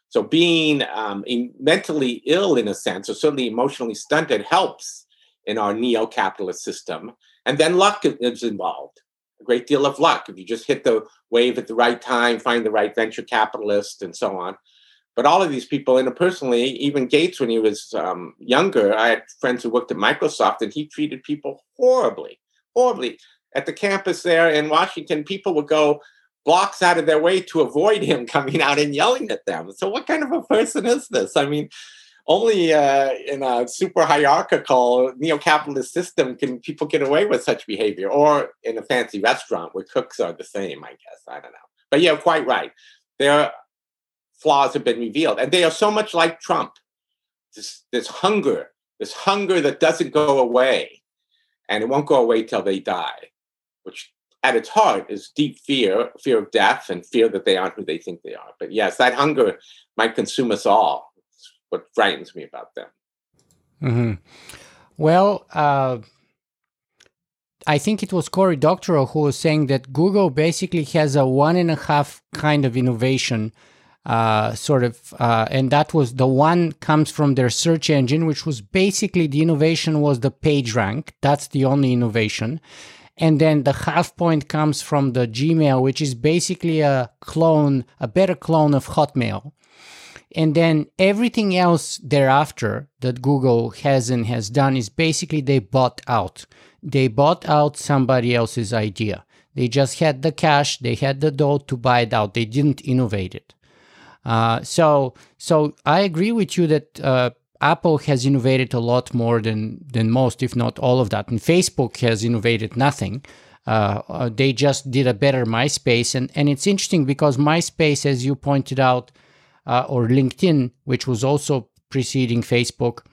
So being um, mentally ill, in a sense, or certainly emotionally stunted, helps in our neo-capitalist system. And then luck is involved. A great deal of luck. If you just hit the wave at the right time, find the right venture capitalist, and so on. But all of these people, interpersonally, even Gates, when he was um, younger, I had friends who worked at Microsoft, and he treated people horribly, horribly. At the campus there in Washington, people would go, blocks out of their way to avoid him coming out and yelling at them. So, what kind of a person is this? I mean, only uh, in a super hierarchical neo-capitalist system can people get away with such behavior, or in a fancy restaurant where cooks are the same. I guess I don't know, but yeah, quite right. Their flaws have been revealed, and they are so much like Trump. This this hunger, this hunger that doesn't go away, and it won't go away till they die, which at its heart is deep fear, fear of death, and fear that they aren't who they think they are. But yes, that hunger might consume us all. It's what frightens me about them. Mm-hmm. Well, uh, I think it was Cory Doctorow who was saying that Google basically has a one and a half kind of innovation. Uh, sort of, uh, and that was the one comes from their search engine, which was basically the innovation was the page rank. That's the only innovation and then the half point comes from the Gmail, which is basically a clone, a better clone of Hotmail. And then everything else thereafter that Google has and has done is basically they bought out. They bought out somebody else's idea. They just had the cash, they had the dough to buy it out. They didn't innovate it. Uh, so, so I agree with you that uh, Apple has innovated a lot more than than most, if not all of that. And Facebook has innovated nothing. Uh, uh, they just did a better MySpace, and and it's interesting because MySpace, as you pointed out, uh, or LinkedIn, which was also preceding Facebook.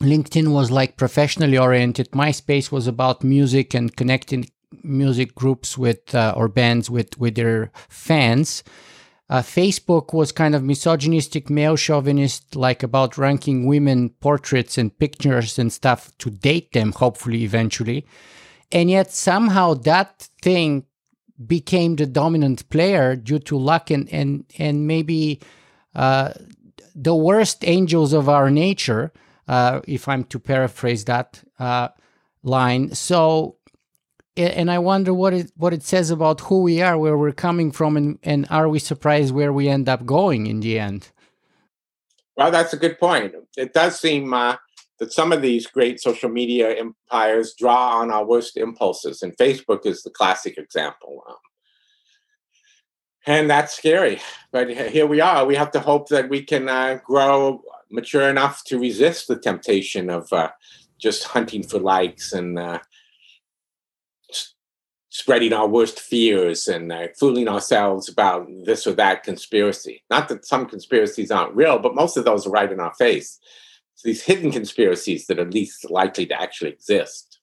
LinkedIn was like professionally oriented. MySpace was about music and connecting music groups with uh, or bands with with their fans uh, Facebook was kind of misogynistic, male chauvinist, like about ranking women portraits and pictures and stuff to date them, hopefully, eventually. And yet, somehow, that thing became the dominant player due to luck and, and, and maybe uh, the worst angels of our nature, uh, if I'm to paraphrase that uh, line. So, and I wonder what it what it says about who we are, where we're coming from, and and are we surprised where we end up going in the end? Well, that's a good point. It does seem uh, that some of these great social media empires draw on our worst impulses, and Facebook is the classic example. Um, and that's scary. But here we are. We have to hope that we can uh, grow mature enough to resist the temptation of uh, just hunting for likes and uh, spreading our worst fears and uh, fooling ourselves about this or that conspiracy. Not that some conspiracies aren't real, but most of those are right in our face. It's these hidden conspiracies that are least likely to actually exist.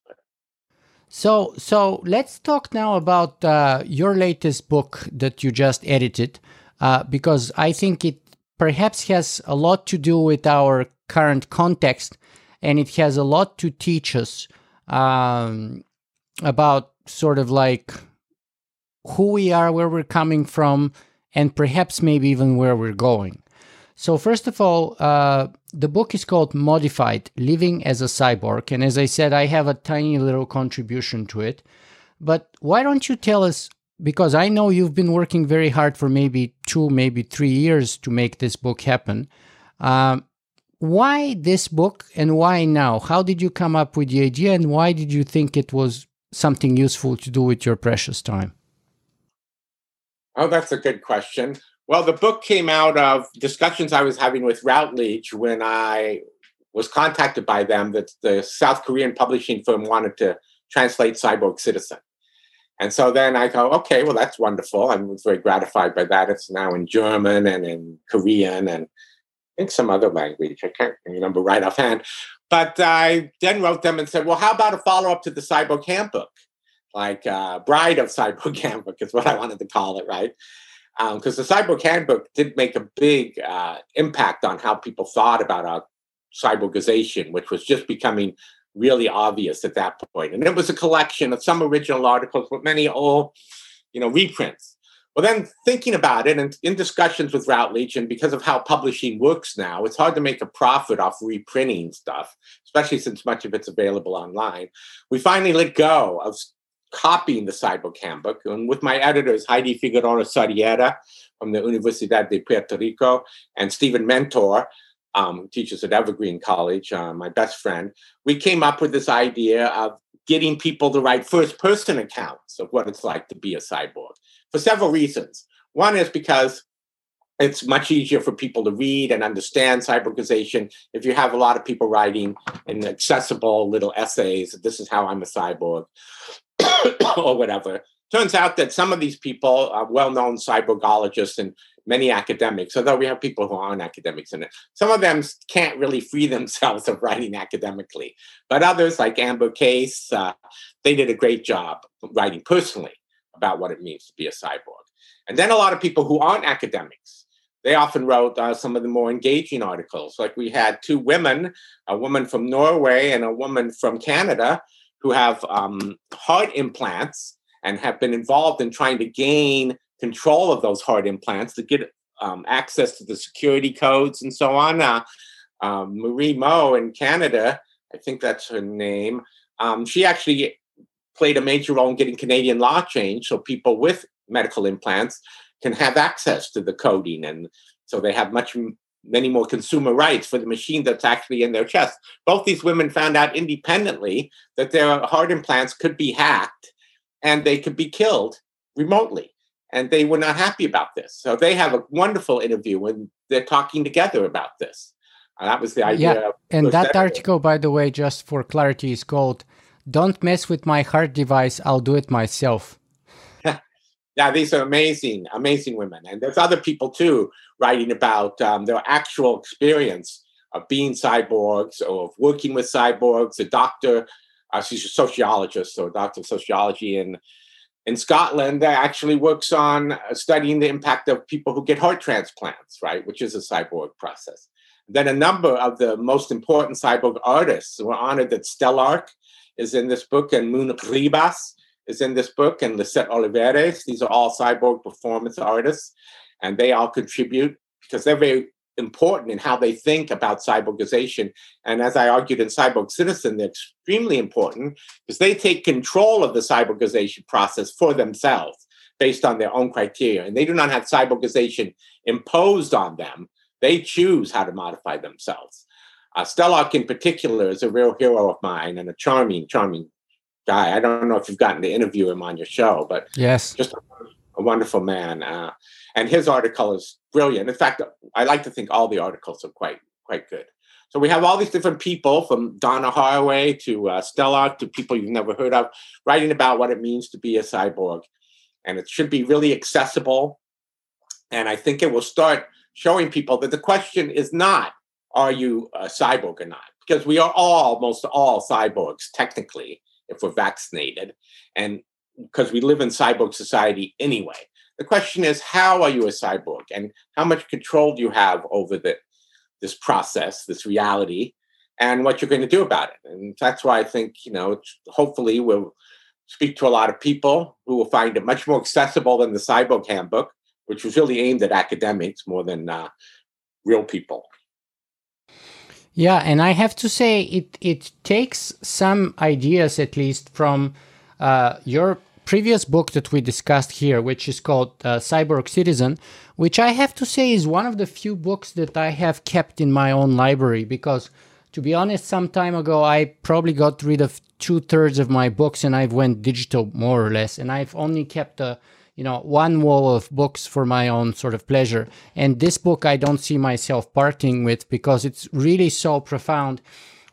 So, so let's talk now about uh, your latest book that you just edited, uh, because I think it perhaps has a lot to do with our current context and it has a lot to teach us um, about sort of like who we are, where we're coming from, and perhaps maybe even where we're going. So, first of all, uh, the book is called Modified Living as a Cyborg. And as I said, I have a tiny little contribution to it. But why don't you tell us? Because I know you've been working very hard for maybe two, maybe three years to make this book happen. Um, why this book and why now? How did you come up with the idea and why did you think it was something useful to do with your precious time? Oh, that's a good question. Well, the book came out of discussions I was having with Routledge when I was contacted by them that the South Korean publishing firm wanted to translate Cyborg Citizen. And so then I go, okay, well, that's wonderful. I'm very gratified by that. It's now in German and in Korean and I think some other language. I can't remember right offhand. But I then wrote them and said, well, how about a follow up to the Cyborg Handbook? Like uh, Bride of Cyborg Handbook is what I wanted to call it, right? Because um, the Cyborg Handbook did make a big uh, impact on how people thought about our cyborgization, which was just becoming really obvious at that point. And it was a collection of some original articles, but many old, you know, reprints. Well, then thinking about it and in discussions with Routledge, and because of how publishing works now, it's hard to make a profit off reprinting stuff, especially since much of it's available online. We finally let go of copying the Cyborg Handbook. And with my editors, Heidi Figueroa Sarriera from the Universidad de Puerto Rico and Steven Mentor, um, who teaches at Evergreen College, uh, my best friend, we came up with this idea of getting people to write first person accounts of what it's like to be a cyborg for several reasons. One is because it's much easier for people to read and understand cyborgization if you have a lot of people writing in accessible little essays. This is how I'm a cyborg, or whatever. Turns out that some of these people are well known cyborgologists and many academics, although we have people who aren't academics in it. Some of them can't really free themselves of writing academically, but others, like Amber Case, uh, they did a great job writing personally about what it means to be a cyborg. And then a lot of people who aren't academics, they often wrote uh, some of the more engaging articles. Like we had two women, a woman from Norway and a woman from Canada, who have um, heart implants and have been involved in trying to gain control of those heart implants to get um, access to the security codes and so on. Uh, um, Marie Moe in Canada, I think that's her name. Um, she actually played a major role in getting Canadian law changed so people with medical implants can have access to the coding and so they have much many more consumer rights for the machine that's actually in their chest. Both these women found out independently that their heart implants could be hacked and they could be killed remotely. And they were not happy about this. So they have a wonderful interview and they're talking together about this. And that was the idea. Yeah. And that article, by the way, just for clarity, is called don't mess with my heart device. I'll do it myself. yeah, these are amazing, amazing women. And there's other people too writing about um, their actual experience of being cyborgs or of working with cyborgs. A doctor, uh, she's a sociologist, so a doctor of sociology in in Scotland that actually works on uh, studying the impact of people who get heart transplants, right, which is a cyborg process. Then a number of the most important cyborg artists were honored that Stelarc is in this book, and Moon Ribas is in this book, and Lisette Olivares. These are all cyborg performance artists, and they all contribute because they're very important in how they think about cyborgization. And as I argued in Cyborg Citizen, they're extremely important because they take control of the cyborgization process for themselves based on their own criteria. And they do not have cyborgization imposed on them. They choose how to modify themselves. Uh, Stelarc, in particular, is a real hero of mine and a charming, charming guy. I don't know if you've gotten to interview him on your show, but yes, just a, wonderful man. Uh, and his article is brilliant. In fact, I like to think all the articles are quite quite good. So we have all these different people, from Donna Haraway to uh, Stelarc to people you've never heard of, writing about what it means to be a cyborg, and it should be really accessible. And I think it will start showing people that the question is not are you a cyborg or not? Because we are all, most all cyborgs, technically, if we're vaccinated, and because we live in cyborg society anyway. The question is, how are you a cyborg, and how much control do you have over the this process, this reality, and what you're going to do about it. And that's why I think, you know, hopefully we'll speak to a lot of people who will find it much more accessible than the Cyborg Handbook, which was really aimed at academics more than uh, real people. Yeah, and I have to say it it takes some ideas at least from uh, your previous book that we discussed here, which is called uh, Cyborg Citizen, which I have to say is one of the few books that I have kept in my own library because, to be honest, some time ago I probably got rid of two thirds of my books and I've went digital more or less, and I've only kept a you know one wall of books for my own sort of pleasure. And this book I don't see myself parting with because it's really so profound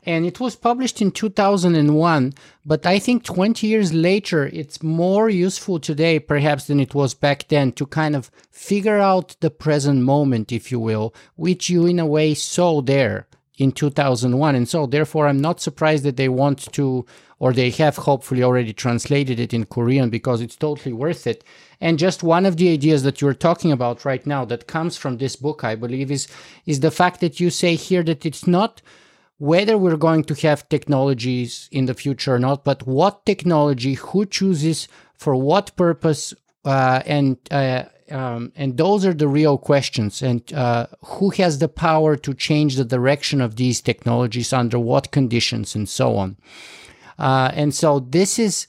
and it was published in 2001 but i think 20 years later it's more useful today perhaps than it was back then to kind of figure out the present moment if you will which you in a way saw there in 2001 and so therefore i'm not surprised that they want to or they have hopefully already translated it in korean because it's totally worth it. And just one of the ideas that you're talking about right now that comes from this book i believe is is the fact that you say here that it's not whether we're going to have technologies in the future or not, but what technology, who chooses for what purpose, uh, and uh, um, and those are the real questions. And uh, who has the power to change the direction of these technologies under what conditions and so on. Uh, and so this is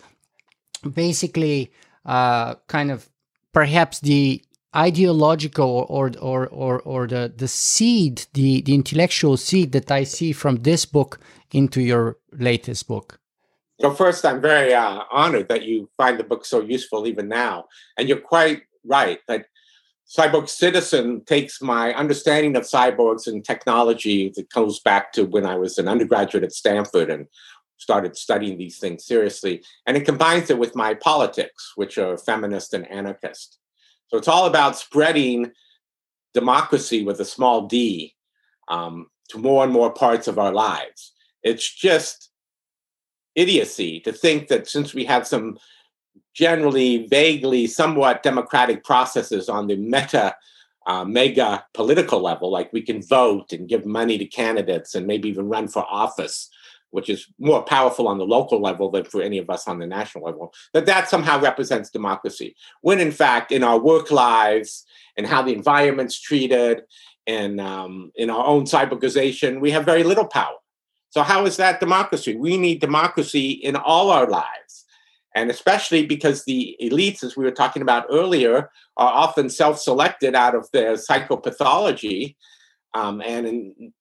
basically uh, kind of perhaps the ideological or or or or the the seed the the intellectual seed that i see from this book into your latest book? Well first i'm very uh, honored that you find the book so useful even now. And you're quite right that cyborg citizen takes my understanding of cyborgs and technology that goes back to when i was an undergraduate at stanford and started studying these things seriously and it combines it with my politics which are feminist and anarchist so it's all about spreading democracy with a small d um, to more and more parts of our lives. It's just idiocy to think that since we have some generally, vaguely, somewhat democratic processes on the meta, uh, mega political level, like we can vote and give money to candidates and maybe even run for office which is more powerful on the local level than for any of us on the national level, that that somehow represents democracy. When in fact, in our work lives and how the environment's treated and um, in our own cyborgization, we have very little power. So, how is that democracy? We need democracy in all our lives. And especially because the elites, as we were talking about earlier, are often self selected out of their psychopathology. Um, and in,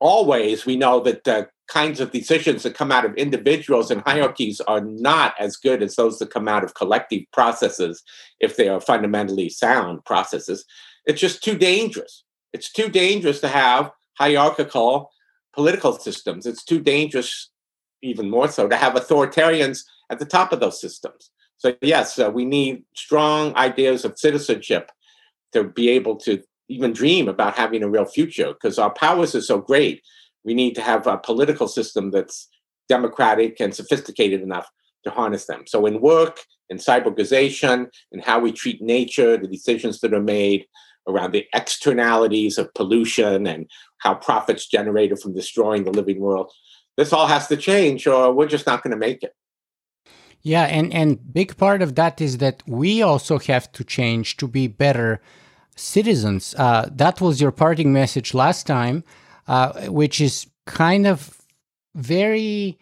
always we know that the kinds of decisions that come out of individuals and hierarchies are not as good as those that come out of collective processes if they are fundamentally sound processes. It's just too dangerous. It's too dangerous to have hierarchical political systems. It's too dangerous even more so to have authoritarians at the top of those systems. So yes uh, we need strong ideas of citizenship to be able to even dream about having a real future because our powers are so great. We need to have a political system that's democratic and sophisticated enough to harness them. So, in work, in cyborgization, in how we treat nature, the decisions that are made around the externalities of pollution and how profits generated from destroying the living world, this all has to change, or we're just not going to make it. Yeah, and and big part of that is that we also have to change to be better citizens. Uh, that was your parting message last time, uh, which is kind of very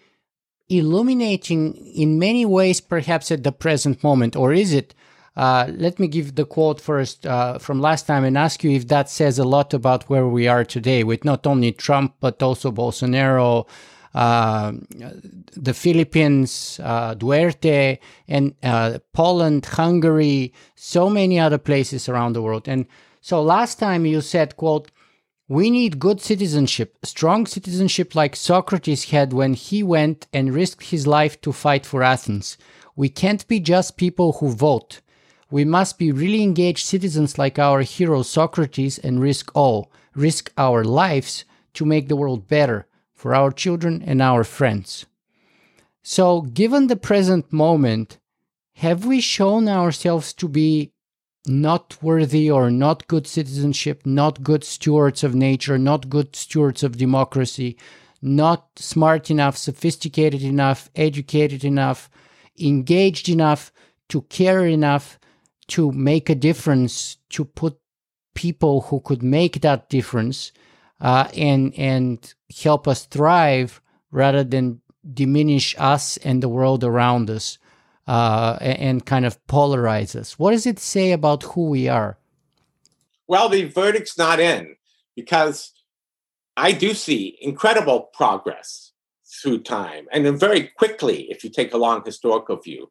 illuminating in many ways, perhaps at the present moment, or is it? Uh, let me give the quote first uh, from last time and ask you if that says a lot about where we are today with not only Trump, but also Bolsonaro, uh, the Philippines, uh, Duterte, and uh, Poland, Hungary, so many other places around the world. And so last time you said, quote, we need good citizenship, strong citizenship like Socrates had when he went and risked his life to fight for Athens. We can't be just people who vote. We must be really engaged citizens like our hero Socrates and risk all, risk our lives to make the world better for our children and our friends. So, given the present moment, have we shown ourselves to be not worthy or not good citizenship, not good stewards of nature, not good stewards of democracy, not smart enough, sophisticated enough, educated enough, engaged enough to care enough to make a difference, to put people who could make that difference uh, and and help us thrive rather than diminish us and the world around us uh, and kind of polarize us. What does it say about who we are? Well, the verdict's not in because I do see incredible progress through time and very quickly if you take a long historical view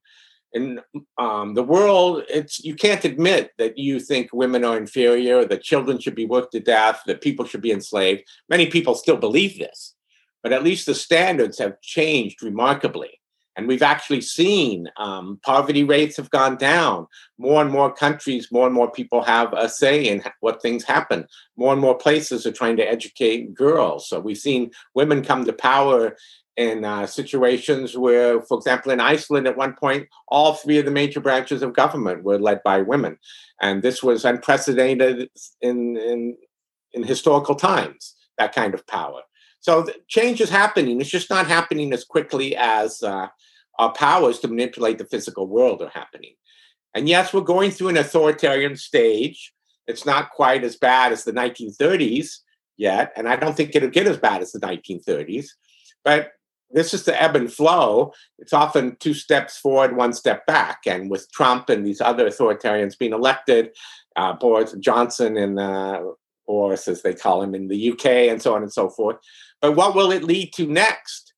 in um, the world, it's you can't admit that you think women are inferior, that children should be worked to death, that people should be enslaved. Many people still believe this, but at least the standards have changed remarkably. And we've actually seen um, poverty rates have gone down. More and more countries, more and more people have a say in what things happen. More and more places are trying to educate girls. So we've seen women come to power in uh, situations where, for example, in Iceland at one point, all three of the major branches of government were led by women. And this was unprecedented in, in, in historical times, that kind of power. So change is happening. It's just not happening as quickly as uh, our powers to manipulate the physical world are happening. And yes, we're going through an authoritarian stage. It's not quite as bad as the 1930s yet, and I don't think it'll get as bad as the 1930s. But this is the ebb and flow. It's often two steps forward, one step back. And with Trump and these other authoritarians being elected, uh, Boris Johnson and uh, Boris, as they call him in the UK, and so on and so forth. But what will it lead to next?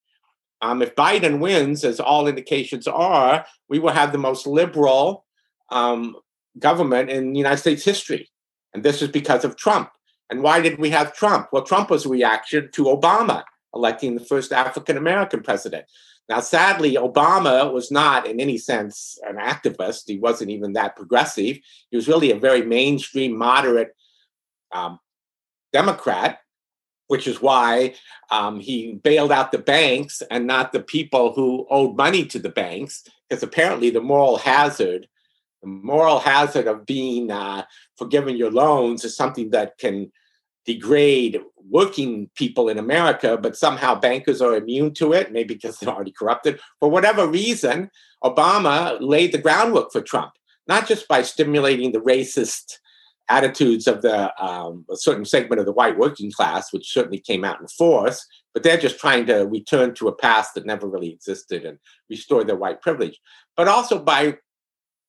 Um, if Biden wins, as all indications are, we will have the most liberal um, government in the United States history. And this is because of Trump. And why did we have Trump? Well, Trump was a reaction to Obama electing the first African American president. Now, sadly, Obama was not in any sense an activist. He wasn't even that progressive. He was really a very mainstream, moderate um, Democrat, which is why um, he bailed out the banks and not the people who owed money to the banks, because apparently the moral hazard, the moral hazard of being uh, forgiven your loans is something that can degrade working people in America, but somehow bankers are immune to it, maybe because they're already corrupted. For whatever reason, Obama laid the groundwork for Trump, not just by stimulating the racist attitudes of the um, a certain segment of the white working class, which certainly came out in force, but they're just trying to return to a past that never really existed and restore their white privilege, but also by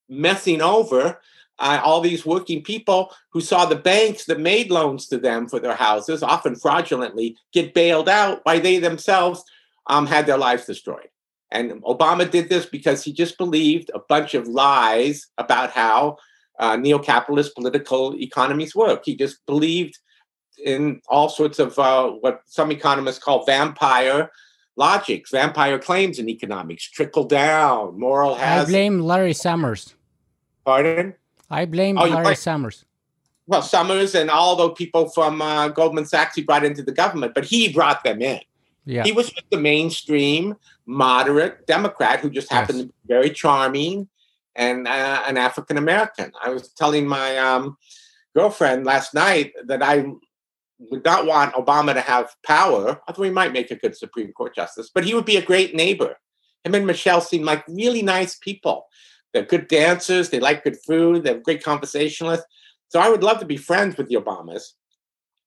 messing over uh, all these working people who saw the banks that made loans to them for their houses, often fraudulently, get bailed out while they themselves um, had their lives destroyed. And Obama did this because he just believed a bunch of lies about how uh, neo capitalist political economies work. He just believed in all sorts of uh, what some economists call vampire logics, vampire claims in economics, trickle down, moral hazard. I blame Larry Summers. Pardon? I blame oh, Larry Summers. Well, Summers and all those people from uh, Goldman Sachs he brought into the government, but he brought them in. Yeah. He was just the mainstream, moderate Democrat who just happened yes. to be very charming and uh, an African American. I was telling my um, girlfriend last night that I would not want Obama to have power, although he might make a good Supreme Court justice, but he would be a great neighbor. Him and Michelle seem like really nice people. They're good dancers. They like good food. They're great conversationalists. So I would love to be friends with the Obamas.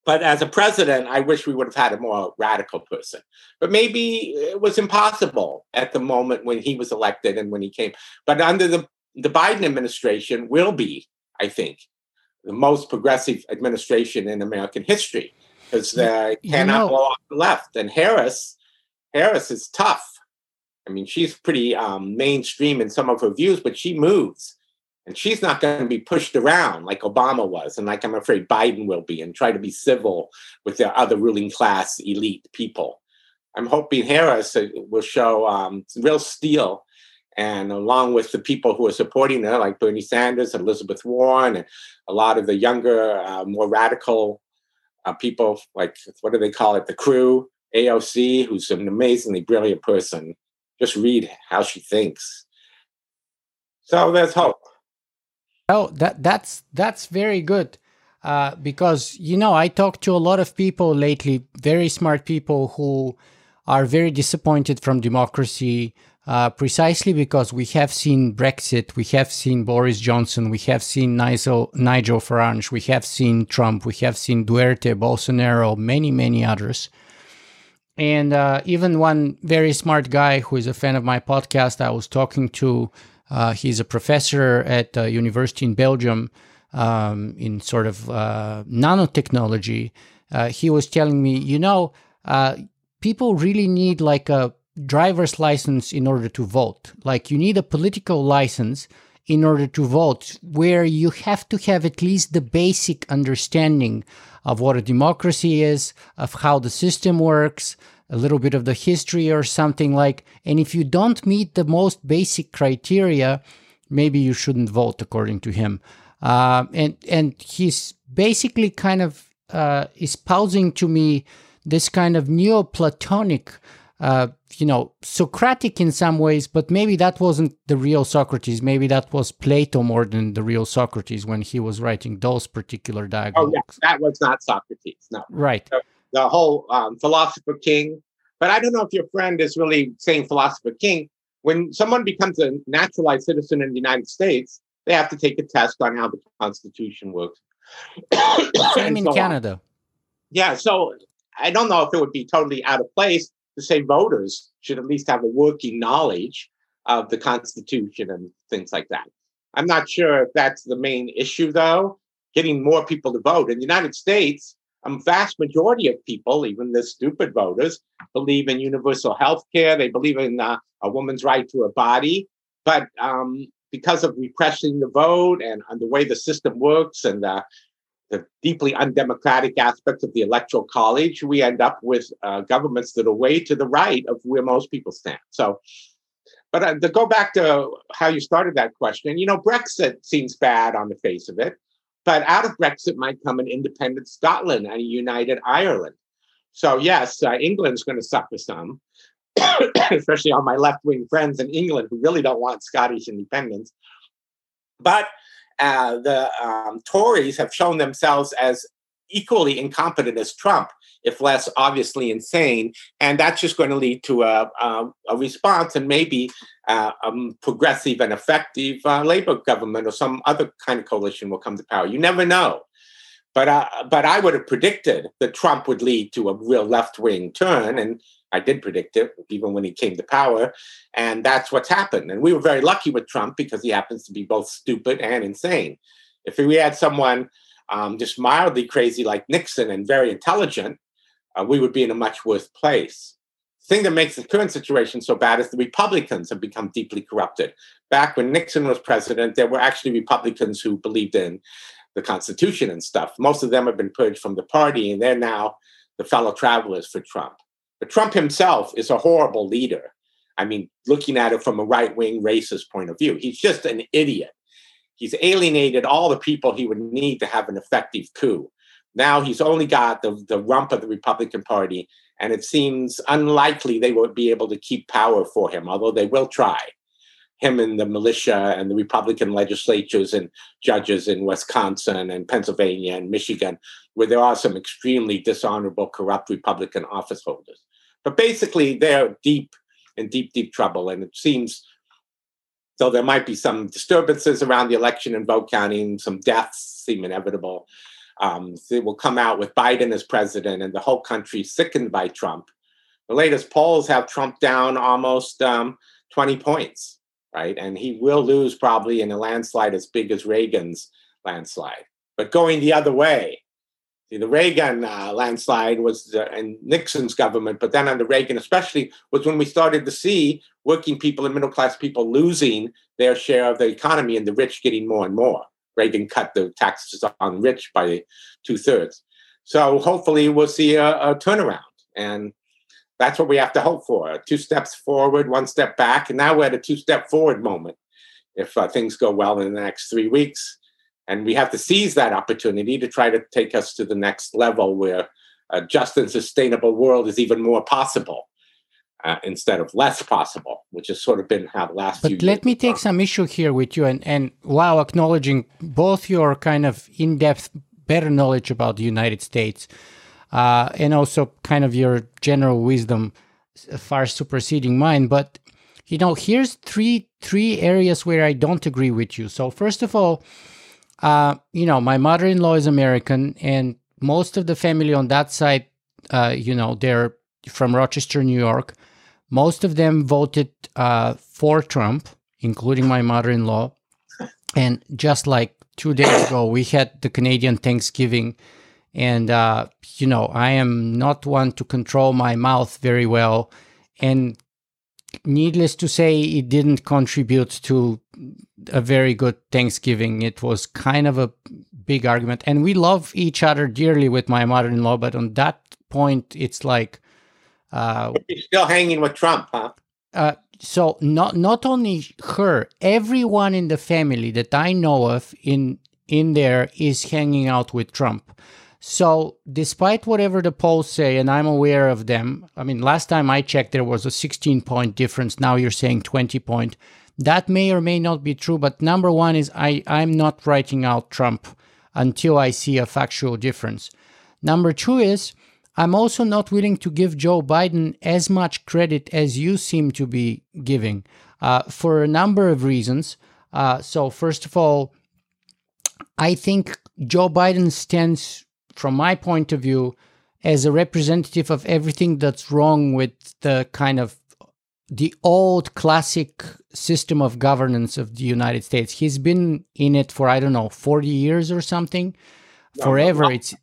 But as a president, I wish we would have had a more radical person. But maybe it was impossible at the moment when he was elected and when he came. But under the, the Biden administration, will be, I think, the most progressive administration in American history because they cannot you know, go off the left. And Harris, Harris is tough. I mean, she's pretty um, mainstream in some of her views, but she moves. And she's not going to be pushed around like Obama was, and like I'm afraid Biden will be, and try to be civil with the other ruling class elite people. I'm hoping Harris uh, will show um, real steel, and along with the people who are supporting her, like Bernie Sanders, and Elizabeth Warren, and a lot of the younger, uh, more radical uh, people, like what do they call it, the crew, AOC, who's an amazingly brilliant person just read how she thinks. So there's hope. Oh, that that's that's very good. uh, because you know I talked to a lot of people lately, very smart people who are very disappointed from democracy, uh, precisely because we have seen Brexit, we have seen Boris Johnson, we have seen Nigel, Nigel Farage, we have seen Trump, we have seen Duterte, Bolsonaro, many many others. And uh, even one very smart guy who is a fan of my podcast, I was talking to. Uh, he's a professor at a university in Belgium um, in sort of uh, nanotechnology. Uh, he was telling me, you know, uh, people really need like a driver's license in order to vote. Like you need a political license in order to vote, where you have to have at least the basic understanding of what a democracy is, of how the system works, a little bit of the history or something like. And if you don't meet the most basic criteria, maybe you shouldn't vote, according to him. Uh, and and he's basically kind of uh, espousing to me this kind of Neoplatonic, uh, you know, Socratic in some ways, but maybe that wasn't the real Socrates. Maybe that was Plato more than the real Socrates when he was writing those particular dialogues. Oh, yeah, that was not Socrates. No. Right. The, the whole um, philosopher king. But I don't know if your friend is really saying philosopher king. When someone becomes a naturalized citizen in the United States, they have to take a test on how the Constitution works. Same in so Canada. On. Yeah, so I don't know if it would be totally out of place to say voters should at least have a working knowledge of the Constitution and things like that. I'm not sure if that's the main issue, though. Getting more people to vote in the United States, a vast majority of people, even the stupid voters, believe in universal health care. They believe in uh, a woman's right to a body. But um, because of repressing the vote and, and, the way the system works and the, the deeply undemocratic aspects of the electoral college, we end up with uh, governments that are way to the right of where most people stand. So, but uh, to go back to how you started that question, you know, Brexit seems bad on the face of it. But out of Brexit might come an independent Scotland and a united Ireland. So, yes, uh, England's going to suffer some, especially on my left wing friends in England who really don't want Scottish independence. But uh, the um, Tories have shown themselves as equally incompetent as Trump, if less obviously insane. And that's just going to lead to a, a, a response and maybe uh, a progressive and effective uh, Labour government or some other kind of coalition will come to power. You never know. But, but I would have predicted that Trump would lead to a real left wing turn. And I did predict it even when he came to power. And that's what's happened. And we were very lucky with Trump because he happens to be both stupid and insane. If we had someone um, just mildly crazy like Nixon and very intelligent, uh, we would be in a much worse place. The thing that makes the current situation so bad is the Republicans have become deeply corrupted. Back when Nixon was president, there were actually Republicans who believed in the Constitution and stuff. Most of them have been purged from the party, and they're now the fellow travelers for Trump. But Trump himself is a horrible leader. I mean, looking at it from a right wing racist point of view, he's just an idiot. He's alienated all the people he would need to have an effective coup. Now he's only got the, the rump of the Republican Party, and it seems unlikely they will be able to keep power for him, although they will try. Him and the militia and the Republican legislatures and judges in Wisconsin and Pennsylvania and Michigan, where there are some extremely dishonorable, corrupt Republican office holders. But basically, they're deep in deep, deep trouble. And it seems though there might be some disturbances around the election and vote counting, some deaths seem inevitable. Um, they will come out with Biden as president and the whole country sickened by Trump. The latest polls have Trump down almost um, 20 points, right? And he will lose probably in a landslide as big as Reagan's landslide. But going the other way, see, the Reagan uh, landslide was uh, in Nixon's government, but then under Reagan, especially, was when we started to see working people and middle class people losing their share of the economy and the rich getting more and more. Reagan cut the taxes on rich by two thirds. So hopefully we'll see a, a, turnaround. And that's what we have to hope for. Two steps forward, one step back. And now we're at a two step forward moment if uh, things go well in the next three weeks. And we have to seize that opportunity to try to take us to the next level where a just and sustainable world is even more possible uh, instead of less possible, which has sort of been how the last but let me take some issue here with you, and and while acknowledging both your kind of in-depth better knowledge about the United States, uh, and also kind of your general wisdom far superseding mine. But you know, here's three three areas where I don't agree with you. So first of all, uh, you know, my mother-in-law is American, and most of the family on that side, uh, you know, they're from Rochester, New York. Most of them voted uh, for Trump, including my mother-in-law. And just like two days ago, we had the Canadian Thanksgiving, and uh, you know, I am not one to control my mouth very well, and needless to say, it didn't contribute to a very good Thanksgiving. It was kind of a big argument. And we love each other dearly with my mother in law, but on that point, it's like. Uh, You're still hanging with Trump, huh? Uh, so not not only her, everyone in the family that I know of in in there is hanging out with Trump. So, despite whatever the polls say, and I'm aware of them, I mean, last time I checked, there was a 16 point difference. Now you're saying 20 point. That may or may not be true, but number one is I, I'm not writing out Trump until I see a factual difference. Number two is I'm also not willing to give Joe Biden as much credit as you seem to be giving uh, for a number of reasons. Uh, so, first of all, I think Joe Biden stands from my point of view, as a representative of everything that's wrong with the kind of the old classic system of governance of the United States. He's been in it for I don't know, 40 years or something. No, Forever no, it's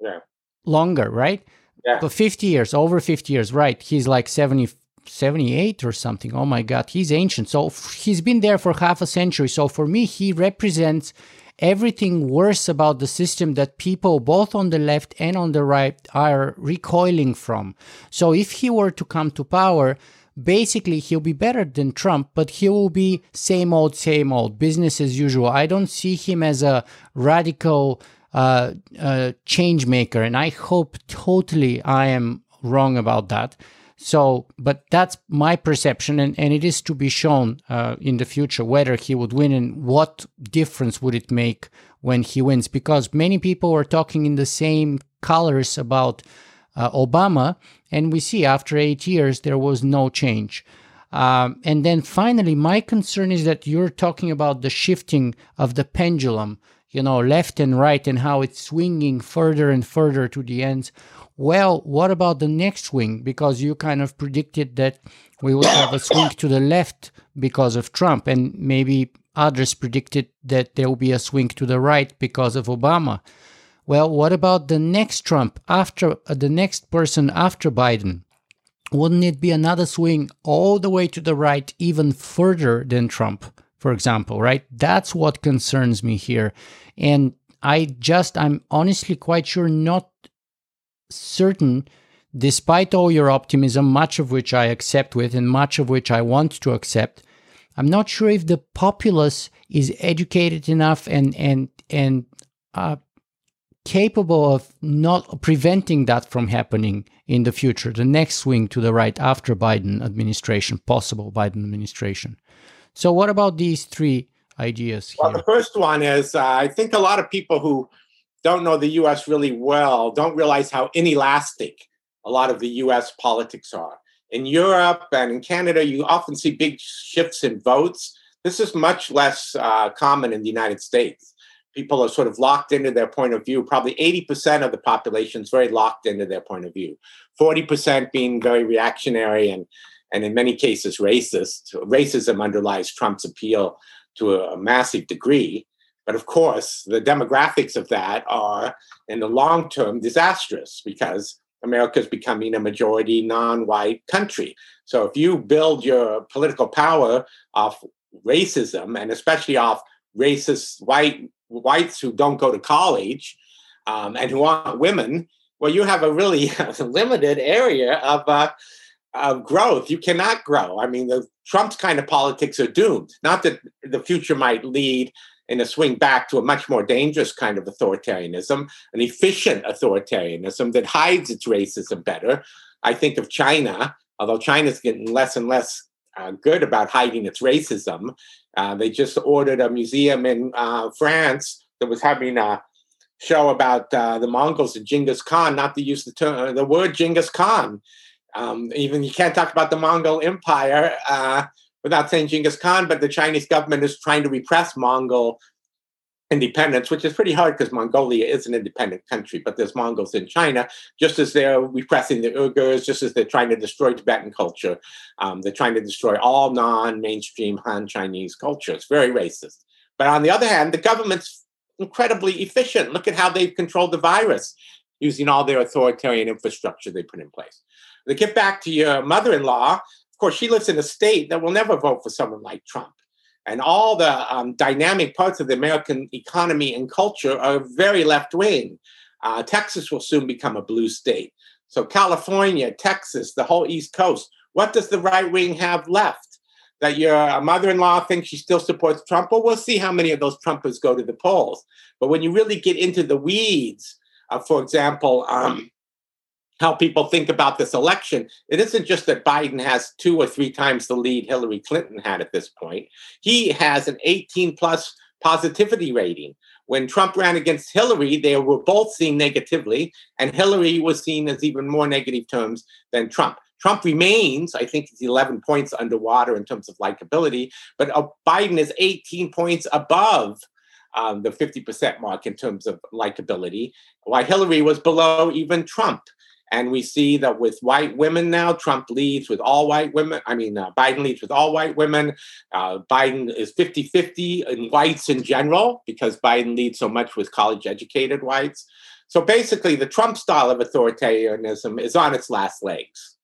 yeah. longer, right? Yeah. But 50 years, over 50 years, right? He's like 70 78 or something. Oh my god, he's ancient. So he's been there for half a century. So for me, he represents everything worse about the system that people both on the left and on the right are recoiling from. So if he were to come to power, basically he'll be better than Trump, but he will be same old, same old, business as usual. I don't see him as a radical uh, uh, change maker, and I hope totally I am wrong about that. So, but that's my perception, and, and it is to be shown uh, in the future whether he would win and what difference would it make when he wins. Because many people are talking in the same colors about uh, Obama, and we see after eight years there was no change. Um, and then finally, my concern is that you're talking about the shifting of the pendulum, you know, left and right, and how it's swinging further and further to the ends well, what about the next swing? Because you kind of predicted that we would have a swing to the left because of Trump, and maybe others predicted that there will be a swing to the right because of Obama. Well, what about the next Trump after uh, the next person after Biden? Wouldn't it be another swing all the way to the right, even further than Trump, for example, right? That's what concerns me here. And I just, I'm honestly quite sure not certain, despite all your optimism, much of which I accept with and much of which I want to accept, I'm not sure if the populace is educated enough and and and uh, capable of not preventing that from happening in the future. The next swing to the right after Biden administration, possible Biden administration. So, what about these three ideas? Here? Well, the first one is uh, I think a lot of people who don't know the US really well don't realize how inelastic a lot of the US politics are. In Europe and in Canada, you often see big shifts in votes. This is much less uh, common in the United States. People are sort of locked into their point of view. Probably 80% of the population is very locked into their point of view, 40% being very reactionary and, and in many cases racist. Racism underlies Trump's appeal to a massive degree. But of course, the demographics of that are, in the long term, disastrous because America is becoming a majority non white country. So if you build your political power off racism and especially off racist white whites who don't go to college um, and who aren't women, well, you have a really limited area of, uh, of growth. You cannot grow. I mean, the Trump's kind of politics are doomed. Not that the future might lead in a swing back to a much more dangerous kind of authoritarianism, an efficient authoritarianism that hides its racism better. I think of China, although China's getting less and less uh, good about hiding its racism. Uh, they just ordered a museum in uh, France that was having a show about uh, the Mongols and Genghis Khan, not to use the term, uh, the word Genghis Khan. Um, even you can't talk about the Mongol Empire uh, without saying Genghis Khan, but the Chinese government is trying to repress Mongol independence, which is pretty hard because Mongolia is an independent country, but there's Mongols in China, just as they're repressing the Uyghurs, just as they're trying to destroy Tibetan culture. Um, they're trying to destroy all non mainstream Han Chinese culture. It's very racist. But on the other hand, the government's incredibly efficient. Look at how they've controlled the virus using all their authoritarian infrastructure they put in place. To get back to your mother in law, course, she lives in a state that will never vote for someone like Trump. And all the um, dynamic parts of the American economy and culture are very left wing. Uh, Texas will soon become a blue state. So, California, Texas, the whole East Coast, what does the right wing have left? That your mother in law thinks she still supports Trump? Well, we'll see how many of those Trumpers go to the polls. But when you really get into the weeds, uh, for example, um, how people think about this election, it isn't just that Biden has two or three times the lead Hillary Clinton had at this point. He has an 18 plus positivity rating. When Trump ran against Hillary, they were both seen negatively, and Hillary was seen as even more negative terms than Trump. Trump remains, I think he's 11 points underwater in terms of likability, but uh, Biden is 18 points above um, the 50% mark in terms of likability, while Hillary was below even Trump. And we see that with white women now, Trump leads with all white women. I mean, uh, Biden leads with all white women. Uh, Biden is 50 50 in whites in general because Biden leads so much with college educated whites. So basically, the Trump style of authoritarianism is on its last legs.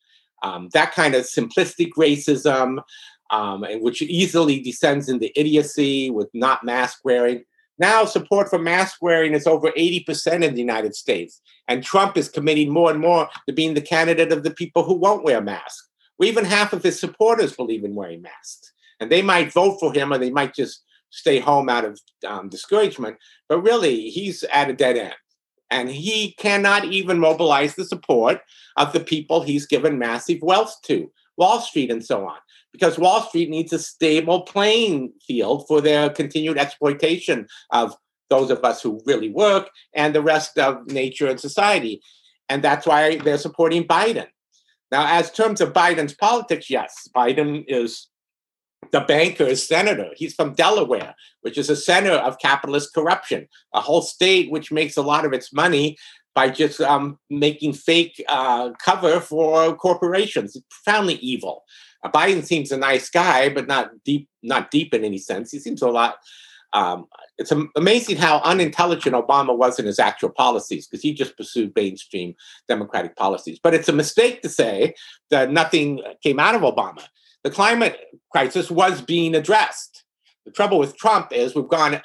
Um, that kind of simplistic racism, um, which easily descends into idiocy with not mask wearing. Now, support for mask wearing is over 80% in the United States. And Trump is committing more and more to being the candidate of the people who won't wear masks. Well, even half of his supporters believe in wearing masks. And they might vote for him or they might just stay home out of um, discouragement. But really, he's at a dead end. And he cannot even mobilize the support of the people he's given massive wealth to, Wall Street and so on because Wall Street needs a stable playing field for their continued exploitation of those of us who really work and the rest of nature and society. And that's why they're supporting Biden. Now, as terms of Biden's politics, yes, Biden is the banker's senator. He's from Delaware, which is a center of capitalist corruption, a whole state which makes a lot of its money by just um, making fake uh, cover for corporations. It's profoundly evil. Uh, Biden seems a nice guy, but not deep, not deep in any sense. He seems a lot. Um, it's amazing how unintelligent Obama was in his actual policies because he just pursued mainstream Democratic policies. But it's a mistake to say that nothing came out of Obama. The climate crisis was being addressed. The trouble with Trump is we've gone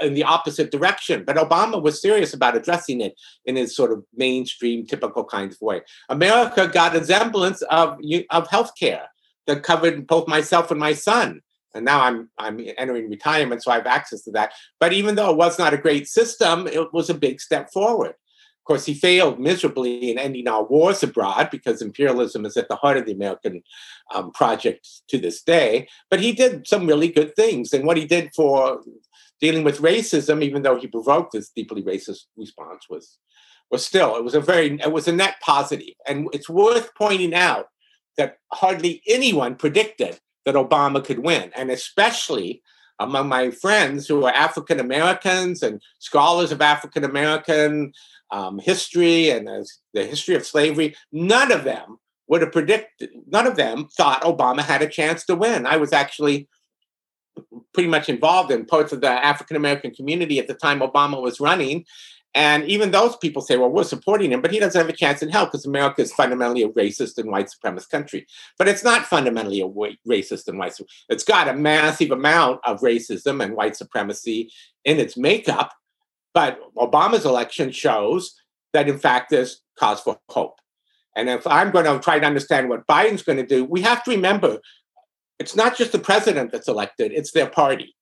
in the opposite direction, but Obama was serious about addressing it in his sort of mainstream, typical kind of way. America got a semblance of, of healthcare that covered both myself and my son. And now I'm I'm entering retirement, so I have access to that. But even though it was not a great system, it was a big step forward. Of course, he failed miserably in ending our wars abroad because imperialism is at the heart of the American um, project to this day. But he did some really good things. And what he did for dealing with racism, even though he provoked this deeply racist response, was was still it was a very it was a net positive. And it's worth pointing out that hardly anyone predicted that Obama could win, and especially among my friends who are African Americans and scholars of African American um, history and the history of slavery, none of them would have predicted, none of them thought Obama had a chance to win. I was actually pretty much involved in parts of the African American community at the time Obama was running. And even those people say, well, we're supporting him, but he doesn't have a chance in hell because America is fundamentally a racist and white supremacist country. But it's not fundamentally a racist and white. supremacist. It's got a massive amount of racism and white supremacy in its makeup. But Obama's election shows that, in fact, there's cause for hope. And if I'm going to try to understand what Biden's going to do, we have to remember it's not just the president that's elected, it's their party.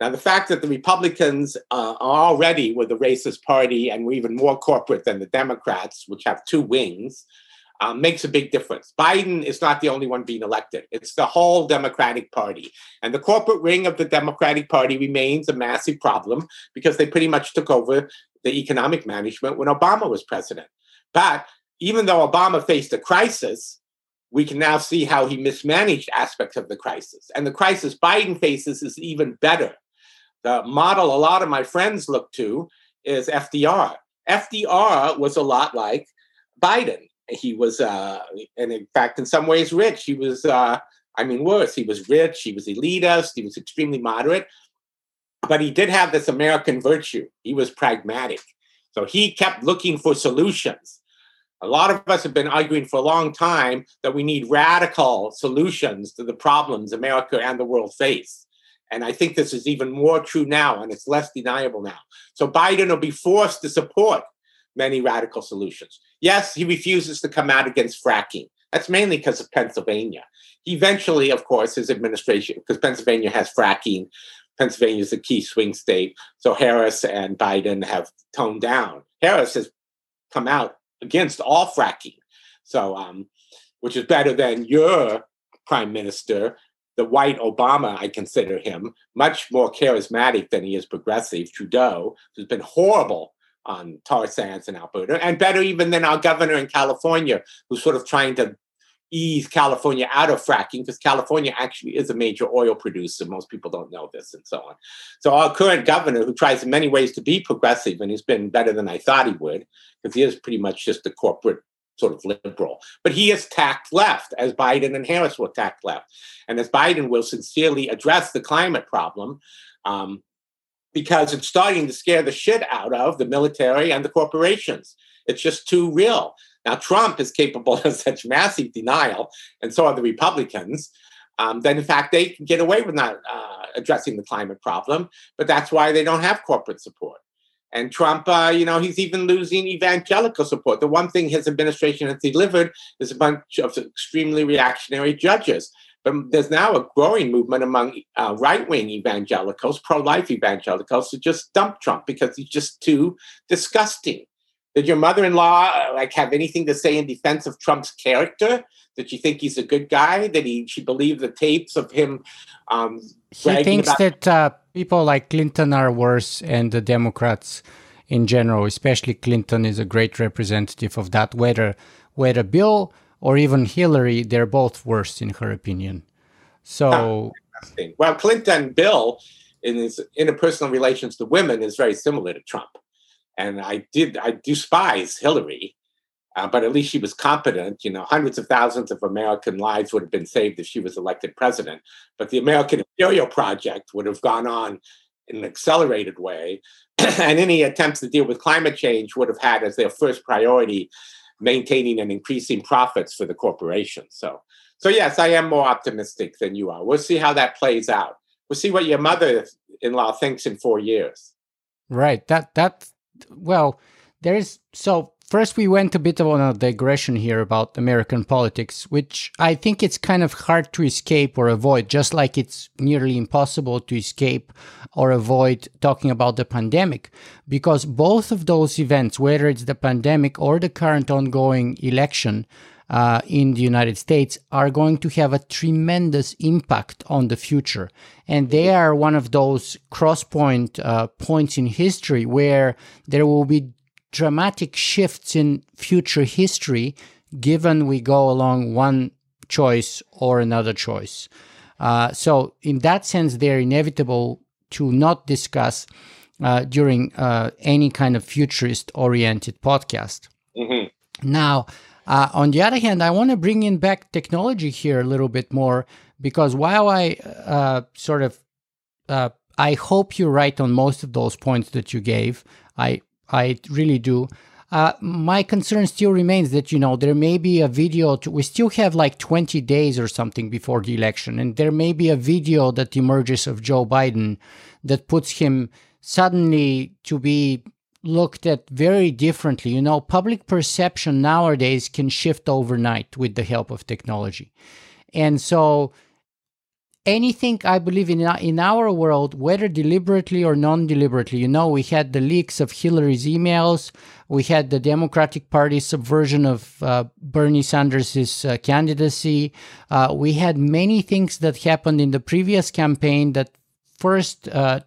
Now, the fact that the Republicans uh, are already with the racist party and we're even more corporate than the Democrats, which have two wings, um, makes a big difference. Biden is not the only one being elected, it's the whole Democratic Party. And the corporate ring of the Democratic Party remains a massive problem because they pretty much took over the economic management when Obama was president. But even though Obama faced a crisis, we can now see how he mismanaged aspects of the crisis. And the crisis Biden faces is even better. The model a lot of my friends look to is FDR. FDR was a lot like Biden. He was, uh, and in fact, in some ways, rich. He was, uh, I mean, worse. He was rich. He was elitist. He was extremely moderate. But he did have this American virtue. He was pragmatic. So he kept looking for solutions. A lot of us have been arguing for a long time that we need radical solutions to the problems America and the world face. And I think this is even more true now, and it's less deniable now. So Biden will be forced to support many radical solutions. Yes, he refuses to come out against fracking. That's mainly because of Pennsylvania. Eventually, of course, his administration, because Pennsylvania has fracking, Pennsylvania is a key swing state. So Harris and Biden have toned down. Harris has come out against all fracking. So, um, which is better than your prime minister, the white Obama, I consider him much more charismatic than he is progressive. Trudeau, who's been horrible on tar sands in Alberta, and better even than our governor in California, who's sort of trying to ease California out of fracking because California actually is a major oil producer. Most people don't know this and so on. So our current governor, who tries in many ways to be progressive and he's been better than I thought he would, because he is pretty much just a corporate sort of liberal. But he has tacked left, as Biden and Harris will tack left. And as Biden will sincerely address the climate problem, um, because it's starting to scare the shit out of the military and the corporations. It's just too real. Now, Trump is capable of such massive denial, and so are the Republicans, um, that in fact they can get away with not uh, addressing the climate problem, but that's why they don't have corporate support. And Trump, uh, you know, he's even losing evangelical support. The one thing his administration has delivered is a bunch of extremely reactionary judges. But there's now a growing movement among uh, right wing evangelicals, pro life evangelicals, to just dump Trump because he's just too disgusting. Did your mother-in-law uh, like have anything to say in defense of Trump's character? Did she think he's a good guy? Did he she believe the tapes of him? Um, he thinks about- that uh, people like Clinton are worse, and the Democrats in general, especially Clinton, is a great representative of that. Whether whether Bill or even Hillary, they're both worse in her opinion. So, well, Clinton, Bill, in his interpersonal relations to women, is very similar to Trump. And I did, I despise Hillary, uh, but at least she was competent. You know, hundreds of thousands of American lives would have been saved if she was elected president. But the American Imperial Project would have gone on in an accelerated way. and any attempts to deal with climate change would have had as their first priority maintaining and increasing profits for the corporation. So, so yes, I am more optimistic than you are. We'll see how that plays out. We'll see what your mother-in-law thinks in four years. Right. That that well, there's so first we went a bit on a digression here about American politics, which I think it's kind of hard to escape or avoid, just like it's nearly impossible to escape or avoid talking about the pandemic, because both of those events, whether it's the pandemic or the current ongoing election, uh, in the United States are going to have a tremendous impact on the future. And they are one of those crosspoint uh, points in history where there will be dramatic shifts in future history given we go along one choice or another choice. Uh, so, in that sense, they're inevitable to not discuss uh, during uh, any kind of futurist oriented podcast. Mm-hmm. Now, uh, on the other hand, I want to bring in back technology here a little bit more because while I uh, sort of, uh, I hope you're right on most of those points that you gave. I I really do. Uh, my concern still remains that you know there may be a video. To, we still have like 20 days or something before the election, and there may be a video that emerges of Joe Biden that puts him suddenly to be looked at very differently. You know, public perception nowadays can shift overnight with the help of technology. And so anything I believe in in our world, whether deliberately or non-deliberately. You know, we had the leaks of Hillary's emails. We had the Democratic Party's subversion of uh, Bernie Sanders' uh, candidacy. Uh, we had many things that happened in the previous campaign that first uh,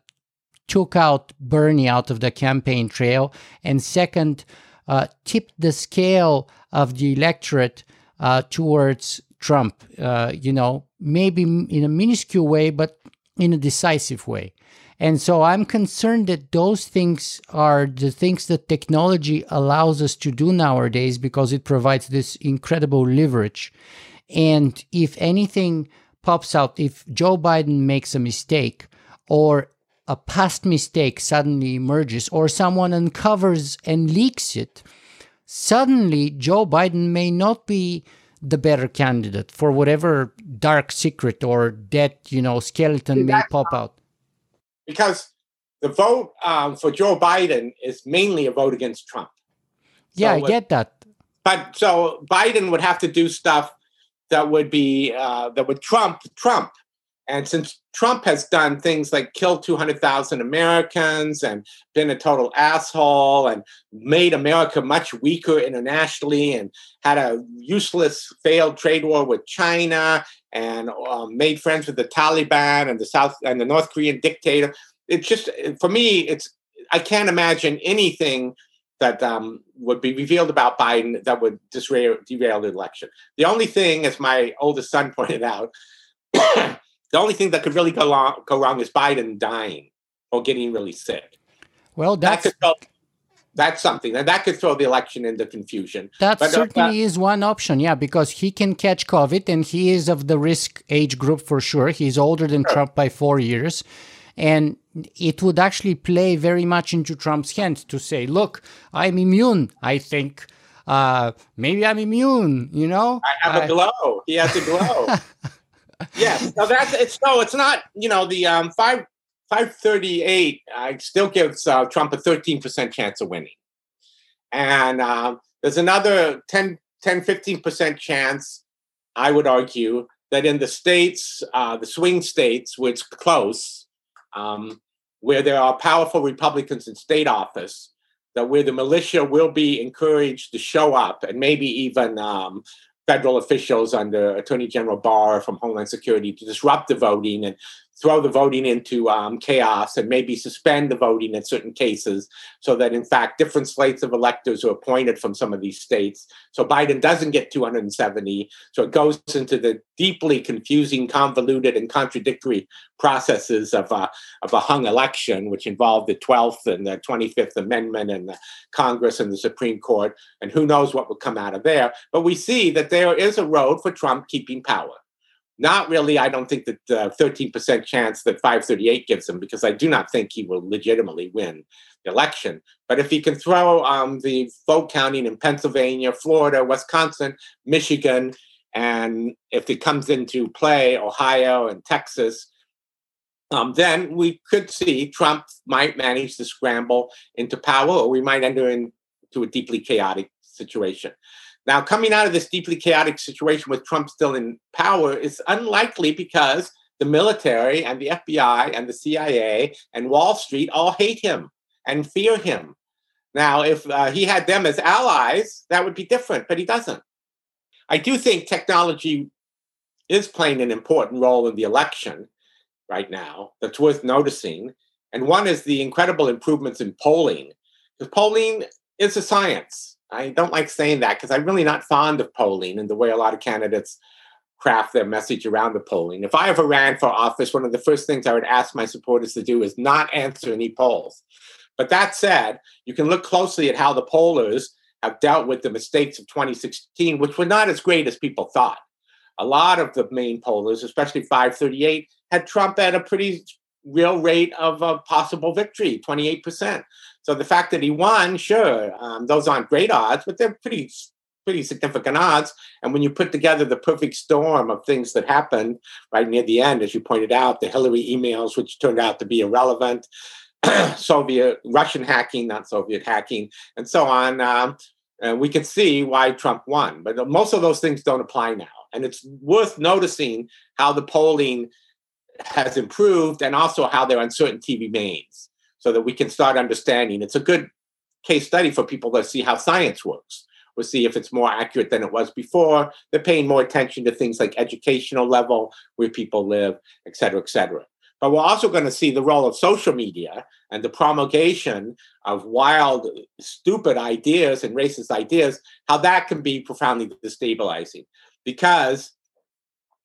took out Bernie out of the campaign trail, and second, uh, tipped the scale of the electorate uh, towards Trump. you know, maybe in a minuscule way, but in a decisive way. And so I'm concerned that those things are the things that technology allows us to do nowadays because it provides this incredible leverage. And if anything pops out, if Joe Biden makes a mistake or a past mistake suddenly emerges or someone uncovers and leaks it, suddenly Joe Biden may not be the better candidate for whatever dark secret or dead, you know, skeleton may pop out? Because the vote um, for Joe Biden is mainly a vote against Trump. Yeah, so I get that. But so Biden would have to do stuff that would be uh, that would trump Trump. And since Trump has done things like kill 200,000 Americans and been a total asshole and made America much weaker internationally and had a useless failed trade war with China and um, made friends with the Taliban and the South and the North Korean dictator. It's just for me, it's I can't imagine anything that um, would be revealed about Biden that would disrail, derail the election. The only thing, as my oldest son pointed out, the only thing that could really go wrong, go wrong is Biden dying or getting really sick. Well, that's that throw, that's something, and that could throw the election into confusion. That but, uh, certainly uh, is one option, yeah, because he can catch COVID, and he is of the risk age group for sure. He's older than sure. Trump by four years, and it would actually play very much into Trump's hands to say, "Look, I'm immune. I think." Uh, maybe I'm immune, you know? I have a glow. He has a glow. yes. No, that's it's no, it's not. You know, the um five five thirty eight. I still gives uh, Trump a thirteen percent chance of winning, and um, there's another 10, 10 15 percent chance. I would argue that in the states, uh, the swing states, it's close, um, where there are powerful Republicans in state office, that where the militia will be encouraged to show up and maybe even um, federal officials under Attorney General Barr from Homeland Security to disrupt the voting and throw the voting into um, chaos and maybe suspend the voting in certain cases so that, in fact, different slates of electors are appointed from some of these states. So Biden doesn't get 270. So it goes into the deeply confusing, convoluted, and contradictory processes of, uh, of a hung election, which involved the 12th and the 25th Amendment and the Congress and the Supreme Court. And who knows what would come out of there. But we see that there is a road for Trump keeping power. Not really. I don't think that the 13% chance that 538 gives him, because I do not think he will legitimately win the election. But if he can throw um, the vote counting in Pennsylvania, Florida, Wisconsin, Michigan, and if it comes into play, Ohio and Texas, um, then we could see Trump might manage to scramble into power, or we might enter into a deeply chaotic situation. Now, coming out of this deeply chaotic situation with Trump still in power is unlikely because the military and the FBI and the CIA and Wall Street all hate him and fear him. Now, if uh, he had them as allies, that would be different, but he doesn't. I do think technology is playing an important role in the election right now that's worth noticing. And one is the incredible improvements in polling, because polling is a science. I don't like saying that because I'm really not fond of polling and the way a lot of candidates craft their message around the polling. If I ever ran for office, one of the first things I would ask my supporters to do is not answer any polls. But that said, you can look closely at how the pollers have dealt with the mistakes of 2016, which were not as great as people thought. A lot of the main pollers, especially 538, had Trump at a pretty real rate of a possible victory, 28%. So the fact that he won, sure, um, those aren't great odds, but they're pretty pretty significant odds. And when you put together the perfect storm of things that happened right near the end, as you pointed out, the Hillary emails, which turned out to be irrelevant, Soviet Russian hacking, not Soviet hacking, and so on. Um, and we can see why Trump won. But most of those things don't apply now. And it's worth noticing how the polling has improved and also how their uncertainty remains so that we can start understanding. It's a good case study for people to see how science works. We'll see if it's more accurate than it was before. They're paying more attention to things like educational level, where people live, et cetera, et cetera. But we're also going to see the role of social media and the promulgation of wild, stupid ideas and racist ideas, how that can be profoundly destabilizing. Because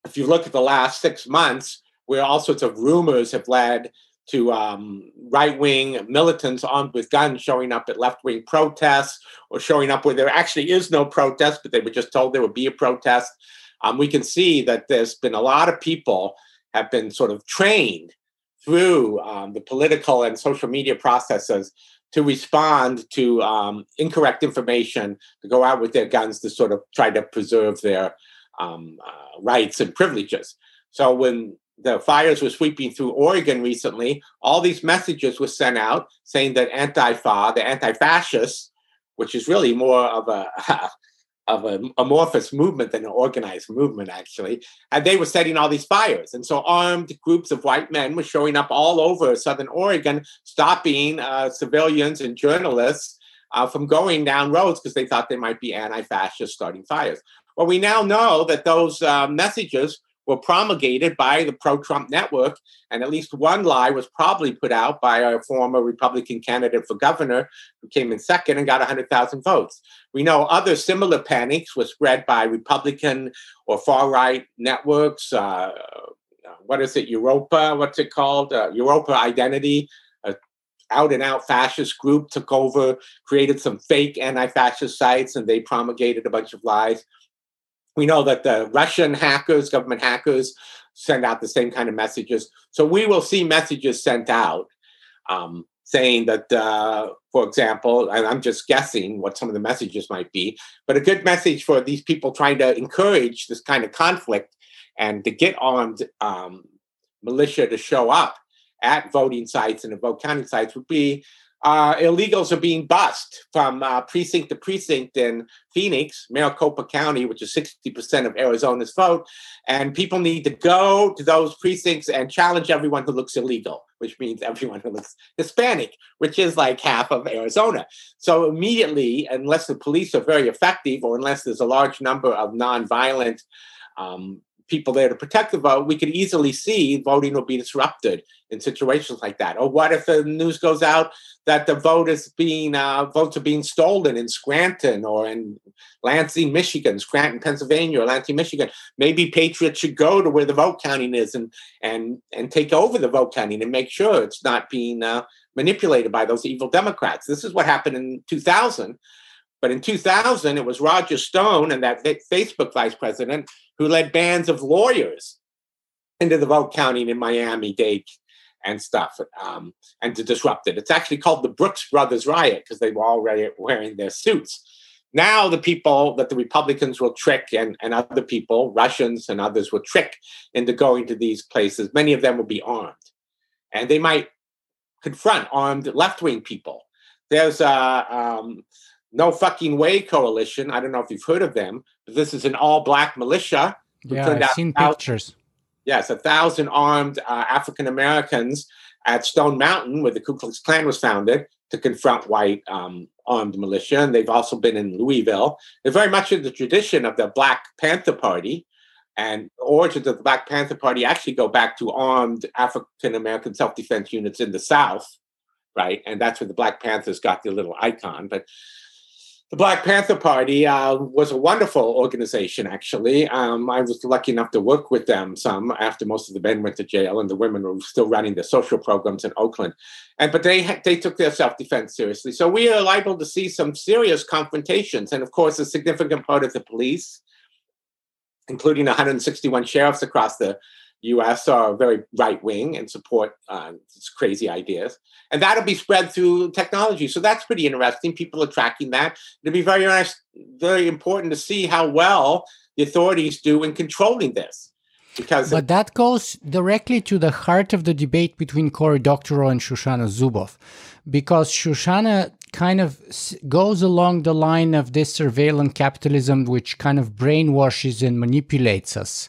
if you look at the last six months, where all sorts of rumors have led to um, right wing militants armed with guns showing up at left wing protests or showing up where there actually is no protest, but they were just told there would be a protest. Um, we can see that there's been a lot of people have been sort of trained through um, the political and social media processes to respond to um, incorrect information, to go out with their guns to sort of try to preserve their um, uh, rights and privileges. So when the fires were sweeping through Oregon recently, all these messages were sent out saying that anti-fa, the anti-fascists, which is really more of a of an amorphous movement than an organized movement, actually. And they were setting all these fires. And so armed groups of white men were showing up all over southern Oregon, stopping uh, civilians and journalists uh, from going down roads because they thought they might be anti fascists starting fires. Well, we now know that those uh, messages were promulgated by the pro Trump network. And at least one lie was probably put out by a former Republican candidate for governor who came in second and got 100,000 votes. We know other similar panics were spread by Republican or far right networks. Uh, what is it, Europa? What's it called? Uh, Europa Identity. An out and out fascist group took over, created some fake anti fascist sites, and they promulgated a bunch of lies. We know that the Russian hackers, government hackers, send out the same kind of messages. So we will see messages sent out um, saying that, uh, for example, and I'm just guessing what some of the messages might be, but a good message for these people trying to encourage this kind of conflict and to get armed um, militia to show up at voting sites and the vote counting sites would be uh, illegals are being bussed from uh, precinct to precinct in Phoenix, Maricopa County, which is 60% of Arizona's vote. And people need to go to those precincts and challenge everyone who looks illegal, which means everyone who looks Hispanic, which is like half of Arizona. So immediately, unless the police are very effective or unless there's a large number of nonviolent um, people there to protect the vote, we could easily see voting will be disrupted in situations like that. Or what if the news goes out that the vote is being uh, votes are being stolen in Scranton or in Lansing, Michigan, Scranton, Pennsylvania, or Lansing, Michigan? Maybe Patriots should go to where the vote counting is and and and take over the vote counting and make sure it's not being uh, manipulated by those evil Democrats. This is what happened in 2000. But in 2000, it was Roger Stone and that Facebook vice president who led bands of lawyers into the vote counting in Miami Dade and stuff, um, and to disrupt it. It's actually called the Brooks Brothers riot because they were already wearing their suits. Now, the people that the Republicans will trick and, and other people, Russians and others, will trick into going to these places. Many of them will be armed. And they might confront armed left wing people. There's a um, No Fucking Way coalition. I don't know if you've heard of them, this is an all black militia. Yeah, I've seen pictures Yes, a thousand armed uh, African Americans at Stone Mountain, where the Ku Klux Klan was founded, to confront white um, armed militia. And they've also been in Louisville. They're very much in the tradition of the Black Panther Party. And origins of the Black Panther Party actually go back to armed African American self defense units in the South, right? And that's where the Black Panthers got their little icon. But the Black Panther Party uh, was a wonderful organization, actually. Um, I was lucky enough to work with them some after most of the men went to jail and the women were still running the social programs in Oakland. And But they, they took their self defense seriously. So we are liable to see some serious confrontations. And of course, a significant part of the police, including 161 sheriffs across the US are very right wing and support uh, crazy ideas. And that'll be spread through technology. So that's pretty interesting. People are tracking that. It'll be very, very important to see how well the authorities do in controlling this. Because but that goes directly to the heart of the debate between Cory Doctorow and Shoshana Zuboff, because Shoshana kind of goes along the line of this surveillance capitalism, which kind of brainwashes and manipulates us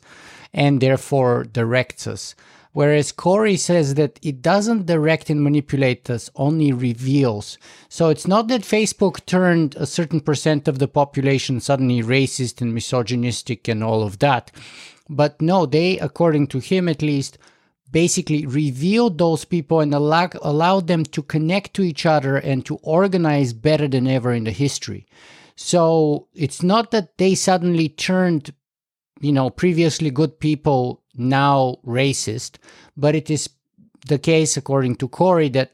and therefore directs us. Whereas Cory says that it doesn't direct and manipulate us, only reveals. So it's not that Facebook turned a certain percent of the population suddenly racist and misogynistic and all of that. But no, they, according to him at least, basically revealed those people and allow, allowed them to connect to each other and to organize better than ever in the history. So it's not that they suddenly turned, you know, previously good people now racist, but it is the case, according to Cory, that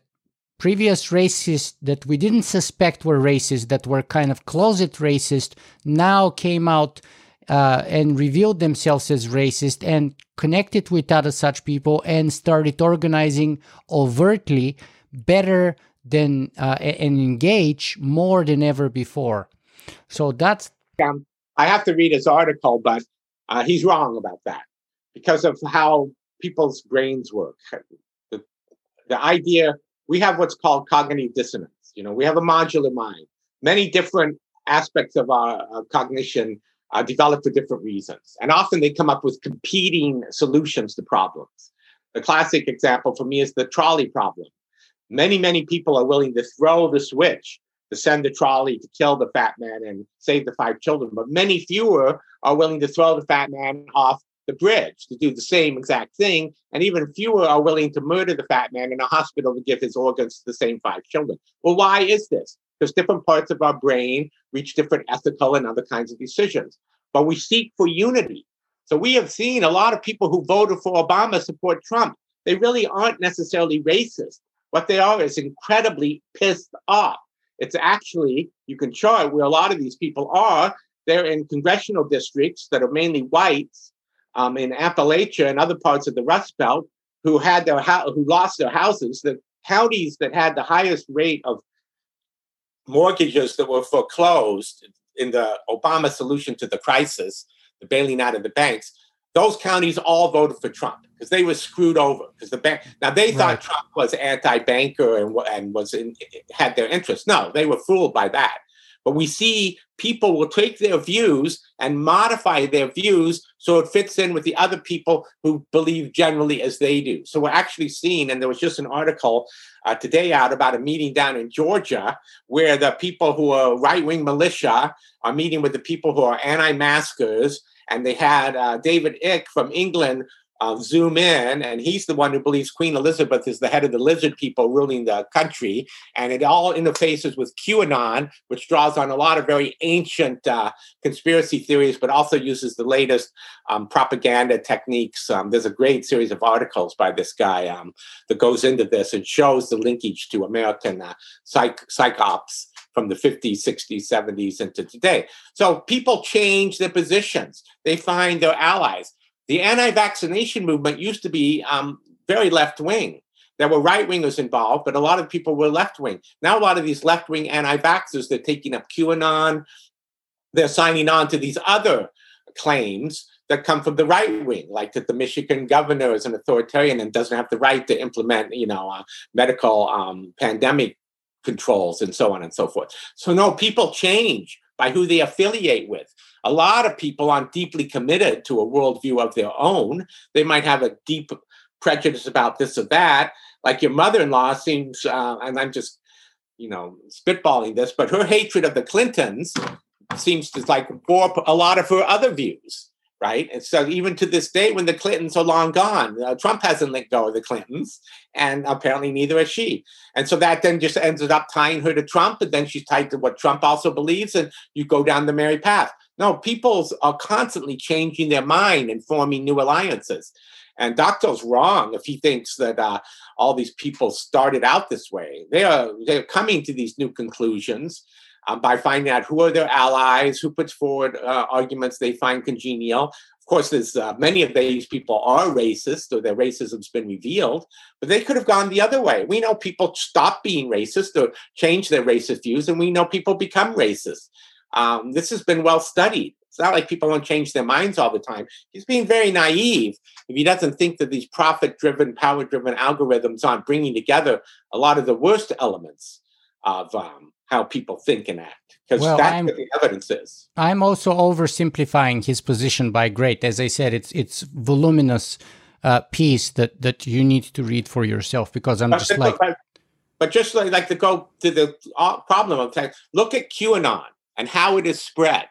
previous racists that we didn't suspect were racist, that were kind of closet racist, now came out uh, and revealed themselves as racist and connected with other such people and started organizing overtly better than uh, and engage more than ever before. So that's. Um, I have to read his article, but uh, he's wrong about that because of how people's brains work. The, the idea we have what's called cognitive dissonance. You know, we have a modular mind. Many different aspects of our, our cognition are developed for different reasons, and often they come up with competing solutions to problems. The classic example for me is the trolley problem. Many, many people are willing to throw the switch to send the trolley to kill the fat man and save the five children. But many fewer are willing to throw the fat man off the bridge to do the same exact thing. And even fewer are willing to murder the fat man in a hospital to give his organs to the same five children. Well, why is this? Because different parts of our brain reach different ethical and other kinds of decisions. But we seek for unity. So we have seen a lot of people who voted for Obama support Trump. They really aren't necessarily racist. What they are is incredibly pissed off it's actually, you can chart where a lot of these people are. They're in congressional districts that are mainly whites um, in Appalachia and other parts of the Rust Belt who had their who lost their houses. The counties that had the highest rate of mortgages that were foreclosed in the Obama solution to the crisis, the bailing out of the banks, those counties all voted for Trump because they were screwed over because the bank now they thought right. Trump was anti-banker and and was in, had their interest. No, they were fooled by that. But we see people will take their views and modify their views so it fits in with the other people who believe generally as they do. So we're actually seeing, and there was just an article uh, today out about a meeting down in Georgia where the people who are right wing militia are meeting with the people who are anti maskers and they had uh, David Icke from England uh, zoom in, and he's the one who believes Queen Elizabeth is the head of the lizard people ruling the country. And it all interfaces with QAnon, which draws on a lot of very ancient uh, conspiracy theories, but also uses the latest um, propaganda techniques. Um, there's a great series of articles by this guy um, that goes into this and shows the linkage to American uh, psych- psychops from the 50s, 60s, 70s into today. So people change their positions. They find their allies. The anti-vaccination movement used to be um, very left-wing. There were right wingers involved, but a lot of people were left wing. Now, a lot of these left wing anti vaxxers, they're taking up QAnon. They're signing on to these other claims that come from the right wing, like that the Michigan governor is an authoritarian and doesn't have the right to implement, you know, uh, medical um, pandemic controls and so on and so forth. So, no, people change by who they affiliate with. A lot of people aren't deeply committed to a worldview of their own. They might have a deep prejudice about this or that. Like your mother in law seems, uh, and I'm just, you know, spitballing this, but her hatred of the Clintons seems to like warp a lot of her other views right? And so even to this day, when the Clintons are long gone, uh, Trump hasn't let go of the Clintons, and apparently neither has she. And so that then just ended up tying her to Trump, and then she's tied to what Trump also believes, and you go down the merry path. No, people are constantly changing their mind and forming new alliances. And Doctorow's wrong if he thinks that uh, all these people started out this way. They are they're coming to these new conclusions um, by finding out who are their allies, who puts forward uh, arguments they find congenial. Of course, there's uh, many of these people are racist, or their racism's been revealed, but they could have gone the other way. We know people stop being racist or change their racist views, and we know people become racist. Um, this has been well studied. It's not like people don't change their minds all the time. He's being very naive if he doesn't think that these profit driven, power driven algorithms aren't bringing together a lot of the worst elements of um, how people think and act because well, that's I'm, what the evidence is. I'm also oversimplifying his position by great. As I said, it's it's voluminous uh, piece that that you need to read for yourself because I'm But, just like but, but just like, like to go to the uh, problem of tech, look at QAnon and how it is spread.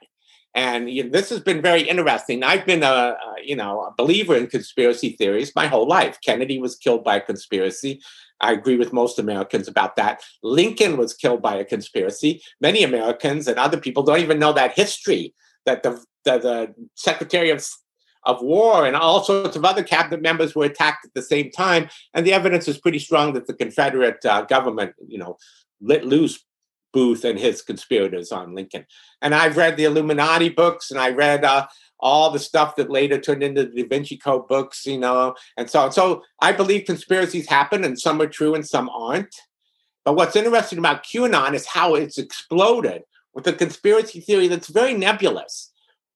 And you know, this has been very interesting. I've been a, a you know a believer in conspiracy theories my whole life. Kennedy was killed by a conspiracy. I agree with most Americans about that. Lincoln was killed by a conspiracy. Many Americans and other people don't even know that history that the the, the Secretary of of War and all sorts of other cabinet members were attacked at the same time, and the evidence is pretty strong that the Confederate uh, government, you know, let loose Booth and his conspirators on Lincoln. And I've read the Illuminati books, and I read uh, all the stuff that later turned into the Da Vinci Code books, you know, and so on. So I believe conspiracies happen, and some are true and some aren't. But what's interesting about QAnon is how it's exploded with a conspiracy theory that's very nebulous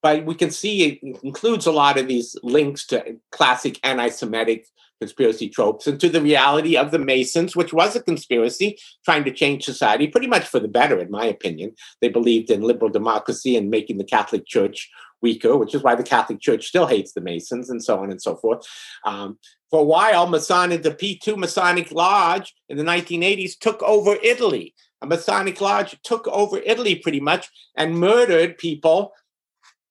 but we can see it includes a lot of these links to classic anti-Semitic conspiracy tropes and to the reality of the Masons, which was a conspiracy trying to change society pretty much for the better, in my opinion. They believed in liberal democracy and making the Catholic Church weaker, which is why the Catholic Church still hates the Masons and so on and so forth. Um, for a while, Masonic, the P2 Masonic Lodge in the 1980s took over Italy. A Masonic Lodge took over Italy pretty much and murdered people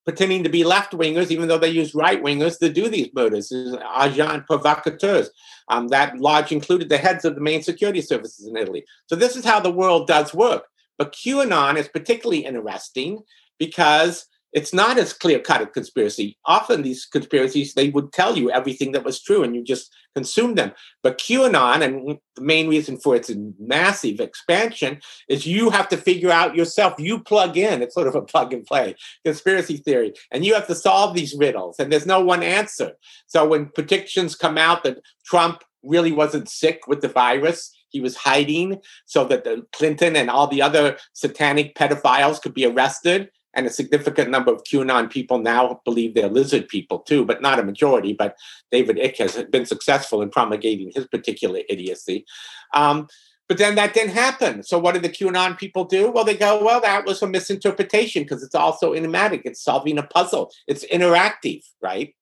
pretending to be left wingers, even though they use right wingers to do these murders. Agent provocateurs. Um, that lodge included the heads of the main security services in Italy. So this is how the world does work. But QAnon is particularly interesting because it's not as clear cut a conspiracy. Often these conspiracies, they would tell you everything that was true and you just consume them. But QAnon, and the main reason for its massive expansion is you have to figure out yourself. You plug in, it's sort of a plug and play conspiracy theory, and you have to solve these riddles, and there's no one answer. So when predictions come out that Trump really wasn't sick with the virus, he was hiding so that the Clinton and all the other satanic pedophiles could be arrested and a significant number of QAnon people now believe they're lizard people too, but not a majority. But David Icke has been successful in promulgating his particular idiocy. Um, but then that didn't happen. So what did the QAnon people do? Well, they go, well, that was a misinterpretation because it's also enigmatic. It's solving a puzzle. It's interactive, right?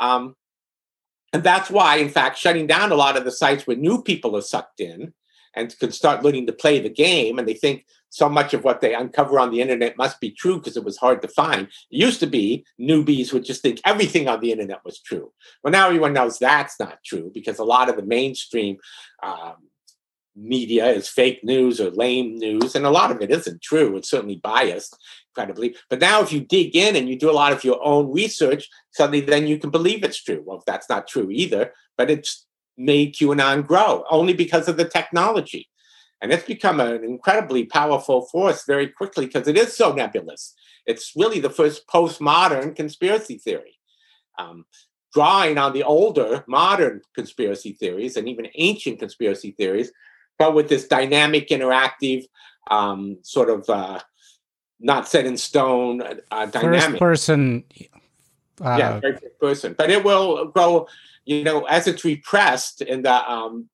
Um, and that's why, in fact, shutting down a lot of the sites where new people are sucked in and can start learning to play the game, and they think so much of what they uncover on the internet must be true because it was hard to find. It used to be newbies would just think everything on the internet was true. Well, now everyone knows that's not true because a lot of the mainstream um, media is fake news or lame news, and a lot of it isn't true. It's certainly biased, incredibly. But now, if you dig in and you do a lot of your own research, suddenly then you can believe it's true. Well, that's not true either, but it's made QAnon grow only because of the technology. And it's become an incredibly powerful force very quickly because it is so nebulous. It's really the first postmodern conspiracy theory, um, drawing on the older modern conspiracy theories and even ancient conspiracy theories, but with this dynamic, interactive, um, sort of uh, not set in stone uh, dynamic. First person. Uh, yeah, very first person. But it will go, you know, as it's repressed in the um,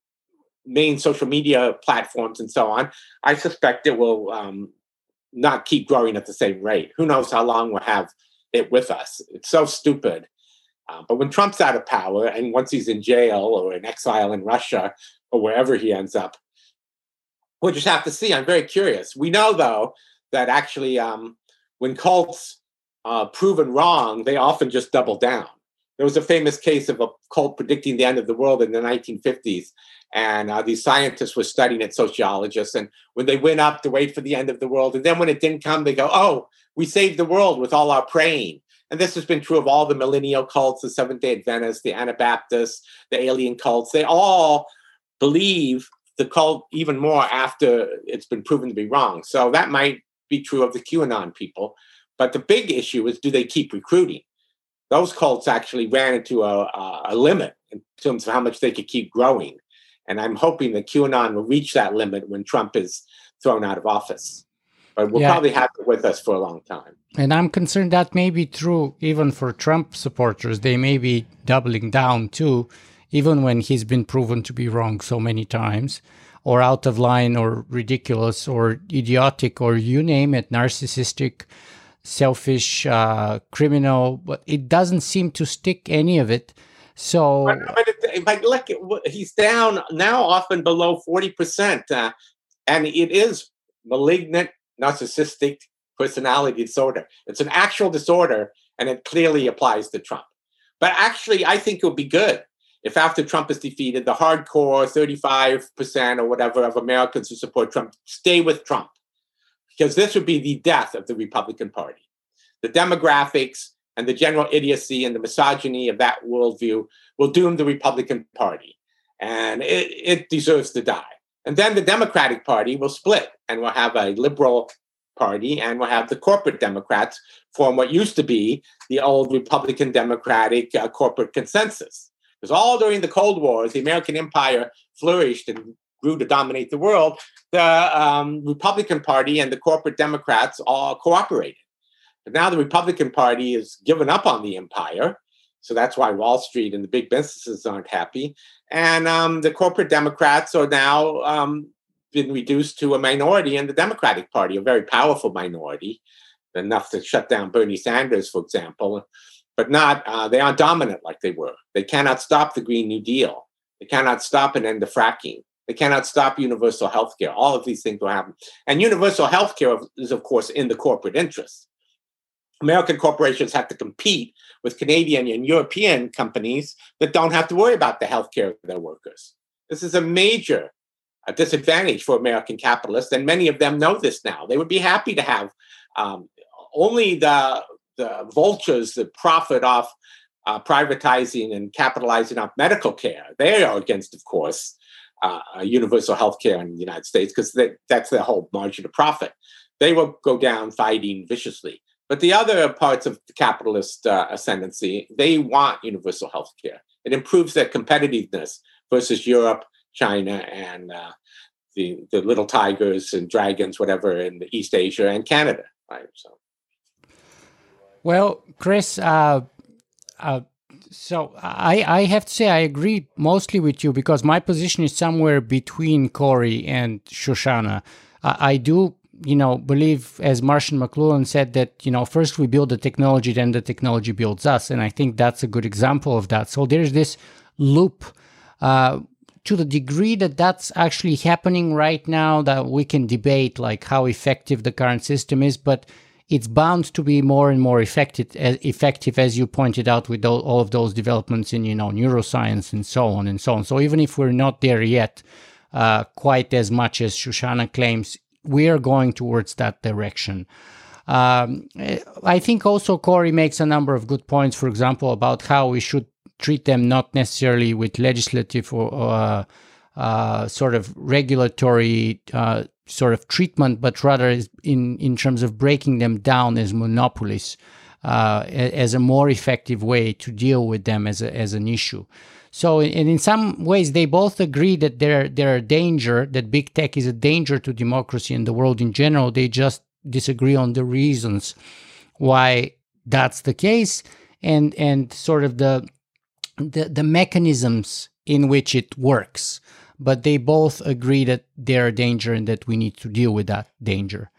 main social media platforms and so on, I suspect it will um, not keep growing at the same rate. Who knows how long we'll have it with us? It's so stupid. Uh, but when Trump's out of power and once he's in jail or in exile in Russia or wherever he ends up, we'll just have to see. I'm very curious. We know, though, that actually um, when cults uh, proven wrong, they often just double down. There was a famous case of a cult predicting the end of the world in the 1950s, and uh, these scientists were studying it, sociologists. And when they went up to wait for the end of the world, and then when it didn't come, they go, "Oh, we saved the world with all our praying." And this has been true of all the millennial cults, the Seventh Day Adventists, the Anabaptists, the alien cults. They all believe the cult even more after it's been proven to be wrong. So that might be true of the QAnon people. But the big issue is, do they keep recruiting? Those cults actually ran into a, a, a limit in terms of how much they could keep growing. And I'm hoping that QAnon will reach that limit when Trump is thrown out of office. But we'll yeah. probably have it with us for a long time. And I'm concerned that may be true even for Trump supporters. They may be doubling down too, even when he's been proven to be wrong so many times, or out of line, or ridiculous, or idiotic, or you name it, narcissistic, selfish, uh, criminal. But it doesn't seem to stick any of it So, but look, he's down now, often below forty percent, uh, and it is malignant narcissistic personality disorder. It's an actual disorder, and it clearly applies to Trump. But actually, I think it would be good if after Trump is defeated, the hardcore 35% or whatever of Americans who support Trump stay with Trump. Because this would be the death of the Republican Party. The demographics and the general idiocy and the misogyny of that worldview will doom the Republican Party. And it, it deserves to die. And then the Democratic Party will split and we'll have a liberal party and we'll have the corporate Democrats form what used to be the old Republican Democratic uh, corporate consensus. Because all during the Cold War, as the American empire flourished and grew to dominate the world, the um, Republican Party and the corporate Democrats all cooperated. Now the Republican Party has given up on the empire. So that's why Wall Street and the big businesses aren't happy. And um, the corporate Democrats are now um, been reduced to a minority in the Democratic Party, a very powerful minority, enough to shut down Bernie Sanders, for example, but not, uh, they aren't dominant like they were. They cannot stop the Green New Deal. They cannot stop and end the fracking. They cannot stop universal health care. All of these things will happen. And universal health care is, of course, in the corporate interest. American corporations have to compete with Canadian and European companies that don't have to worry about the health care of their workers. This is a major a disadvantage for American capitalists, and many of them know this now. They would be happy to have um, only the the vultures that profit off uh, privatizing and capitalizing off medical care. They are against, of course, uh, universal health care in the United States because that's their whole margin of profit. They will go down fighting viciously. But the other parts of the capitalist uh, ascendancy, they want universal health care. It improves their competitiveness versus Europe China and uh, the the little tigers and dragons, whatever, in East Asia and Canada. Right. So. Well, Chris, uh, uh, so I, I have to say I agree mostly with you because my position is somewhere between Cory and Shoshana. I, I do, you know, believe as Marshall McLuhan said that you know first we build the technology, then the technology builds us, and I think that's a good example of that. So there's this loop. Uh, to the degree that that's actually happening right now that we can debate like how effective the current system is but it's bound to be more and more effective effective as you pointed out with all of those developments in you know neuroscience and so on and so on so even if we're not there yet uh, quite as much as shoshana claims we are going towards that direction um, I think also Cory makes a number of good points, for example, about how we should treat them not necessarily with legislative or uh, uh, sort of regulatory uh, sort of treatment, but rather in in terms of breaking them down as monopolies, uh, as a more effective way to deal with them as a, as an issue. So, and in some ways, they both agree that they're they're a danger. That big tech is a danger to democracy and the world in general. They just disagree on the reasons why that's the case, and and sort of the the, the mechanisms in which it works. But they both agree that they're a danger and that we need to deal with that danger.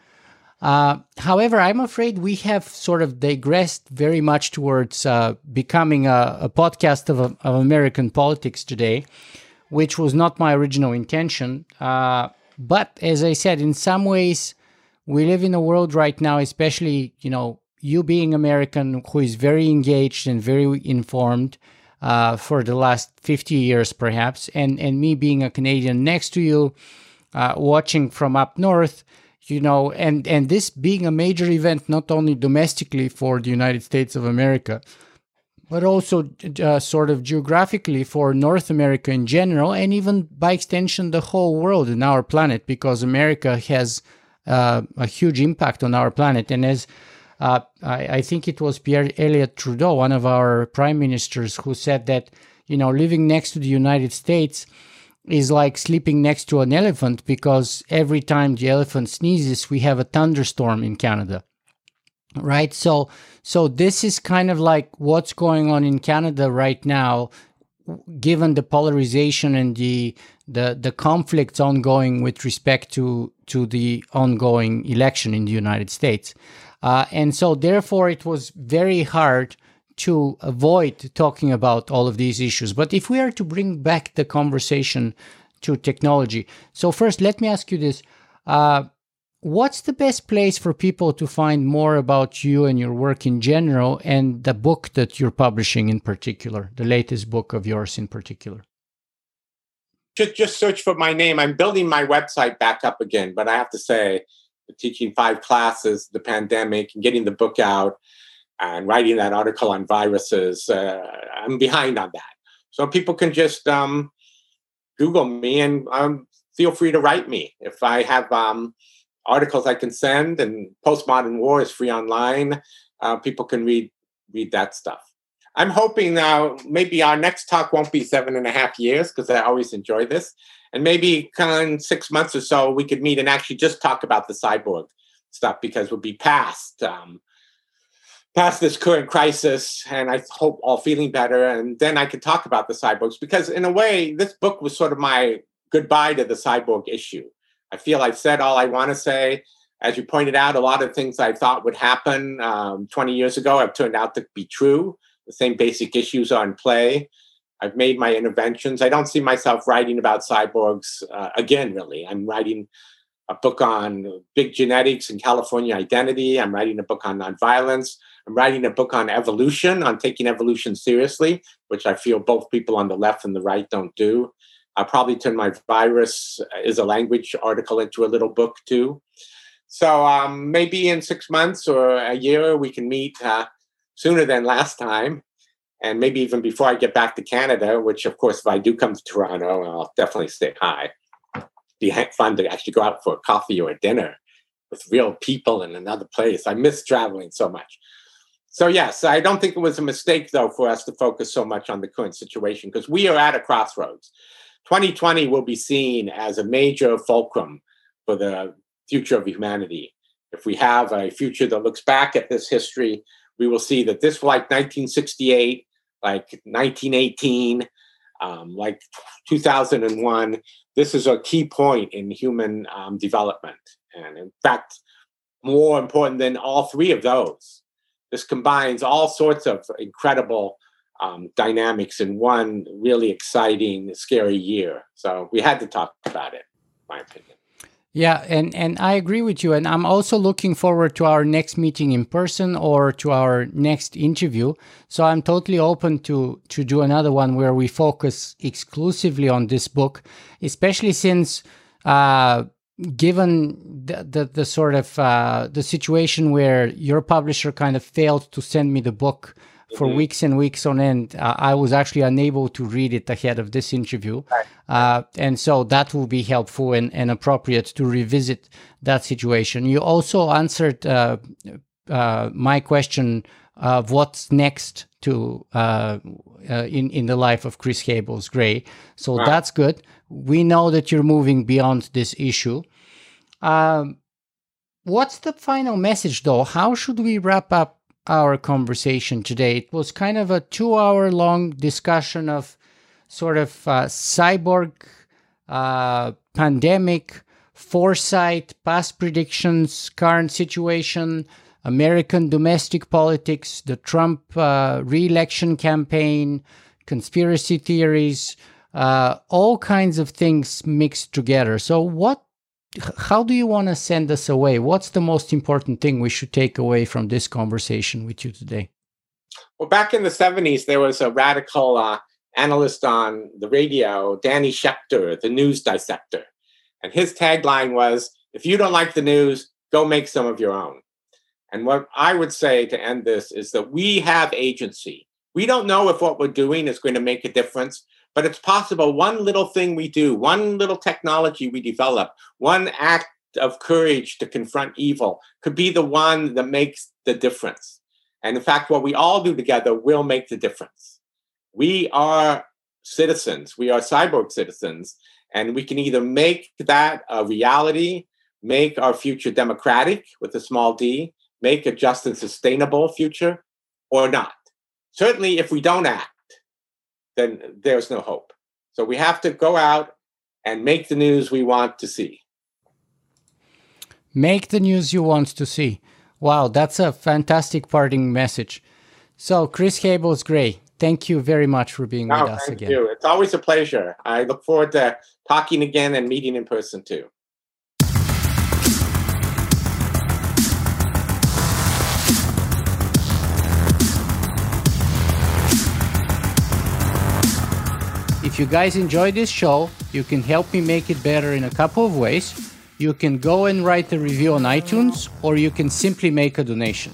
Uh, however, I'm afraid we have sort of digressed very much towards uh, becoming a, a podcast of, of, American politics today, which was not my original intention. Uh, but as I said, in some ways, we live in a world right now, especially, you know, you being American, who is very engaged and very informed uh, for the last 50 years, perhaps, and, and me being a Canadian next to you, uh, watching from up north, you know, and, and this being a major event, not only domestically for the United States of America, but also uh, sort of geographically for North America in general, and even by extension, the whole world and our planet, because America has uh, a huge impact on our planet. And as uh, I, I, think it was Pierre Elliott Trudeau, one of our prime ministers, who said that, you know, living next to the United States is like sleeping next to an elephant because every time the elephant sneezes, we have a thunderstorm in Canada. Right. So, so this is kind of like what's going on in Canada right now, given the polarization and the the the conflicts ongoing with respect to to the ongoing election in the United States. Uh, and so, therefore, it was very hard to avoid talking about all of these issues. But if we are to bring back the conversation to technology, so first, let me ask you this. Uh, what's the best place for people to find more about you and your work in general and the book that you're publishing in particular, the latest book of yours in particular? Just, just search for my name. I'm building my website back up again, but I have to say, teaching five classes, the pandemic, and getting the book out, and writing that article on viruses, uh, I'm behind on that. So people can just um, Google me and um, feel free to write me if I have um, articles I can send, and Postmodern War is free online. Uh, people can read read that stuff. I'm hoping now maybe our next talk won't be seven and a half years because I always enjoy this, and maybe of six months or so we could meet and actually just talk about the cyborg stuff because we'll be past um, past this current crisis, and I hope all feeling better, and then I could talk about the cyborgs because in a way this book was sort of my goodbye to the cyborg issue. I feel I've said all I want to say. As you pointed out, a lot of things I thought would happen um, 20 years ago have turned out to be true. The same basic issues are in play. I've made my interventions. I don't see myself writing about cyborgs uh, again, really. I'm writing a book on big genetics and California identity. I'm writing a book on nonviolence. I'm writing a book on evolution, on taking evolution seriously, which I feel both people on the left and the right don't do. I'll probably turn my virus is a language article into a little book too. So um, maybe in six months or a year, we can meet uh, sooner than last time. And maybe even before I get back to Canada, which, of course, if I do come to Toronto, I'll definitely say hi. Be fun to actually go out for a coffee or a dinner with real people in another place. I miss traveling so much. So, yes, I don't think it was a mistake, though, for us to focus so much on the current situation because we are at a crossroads. 2020 will be seen as a major fulcrum for the future of humanity. If we have a future that looks back at this history, we will see that this, like 1968, like 1918, um, like 2001, this is a key point in human um, development. And in fact, more important than all three of those, this combines all sorts of incredible um, dynamics in one really exciting, scary year. So we had to talk about it, my opinion. Yeah, and, and I agree with you. And I'm also looking forward to our next meeting in person or to our next interview. So I'm totally open to to do another one where we focus exclusively on this book, especially since uh, given the, the, the sort of uh, the situation where your publisher kind of failed to send me the book for mm-hmm. weeks and weeks on end. Uh, I was actually unable to read it ahead of this interview. Uh, and so that will be helpful and, and, appropriate to revisit that situation. You also answered uh, uh my question of what's next to uh, uh, in, in the life of Chris Hables Gray. So that's good. We know that you're moving beyond this issue. Um, what's the final message, though? How should we wrap up our conversation today. It was kind of a two hour long discussion of sort of uh, cyborg, uh, pandemic, foresight, past predictions, current situation, American domestic politics, the Trump uh, re election campaign, conspiracy theories, uh, all kinds of things mixed together. So, what how do you want to send us away? What's the most important thing we should take away from this conversation with you today? Well, back in the 70s, there was a radical uh, analyst on the radio, Danny Schechter, the news dissector. And his tagline was if you don't like the news, go make some of your own. And what I would say to end this is that we have agency. We don't know if what we're doing is going to make a difference, but it's possible one little thing we do, one little technology we develop, one act of courage to confront evil could be the one that makes the difference. And in fact, what we all do together will make the difference. We are citizens, we are cyborg citizens, and we can either make that a reality, make our future democratic with a small d, make a just and sustainable future, or not. Certainly, if we don't act, then there's no hope. So we have to go out and make the news we want to see. Make the news you want to see. Wow, that's a fantastic parting message. So, Chris Hables Gray. Thank you very much for being No, with us thank again. Thank you. It's always a pleasure. I look forward to talking again and meeting in person too. If you guys enjoy this show, you can help me make it better in a couple of ways. You can go and write a review on iTunes, or you can simply make a donation.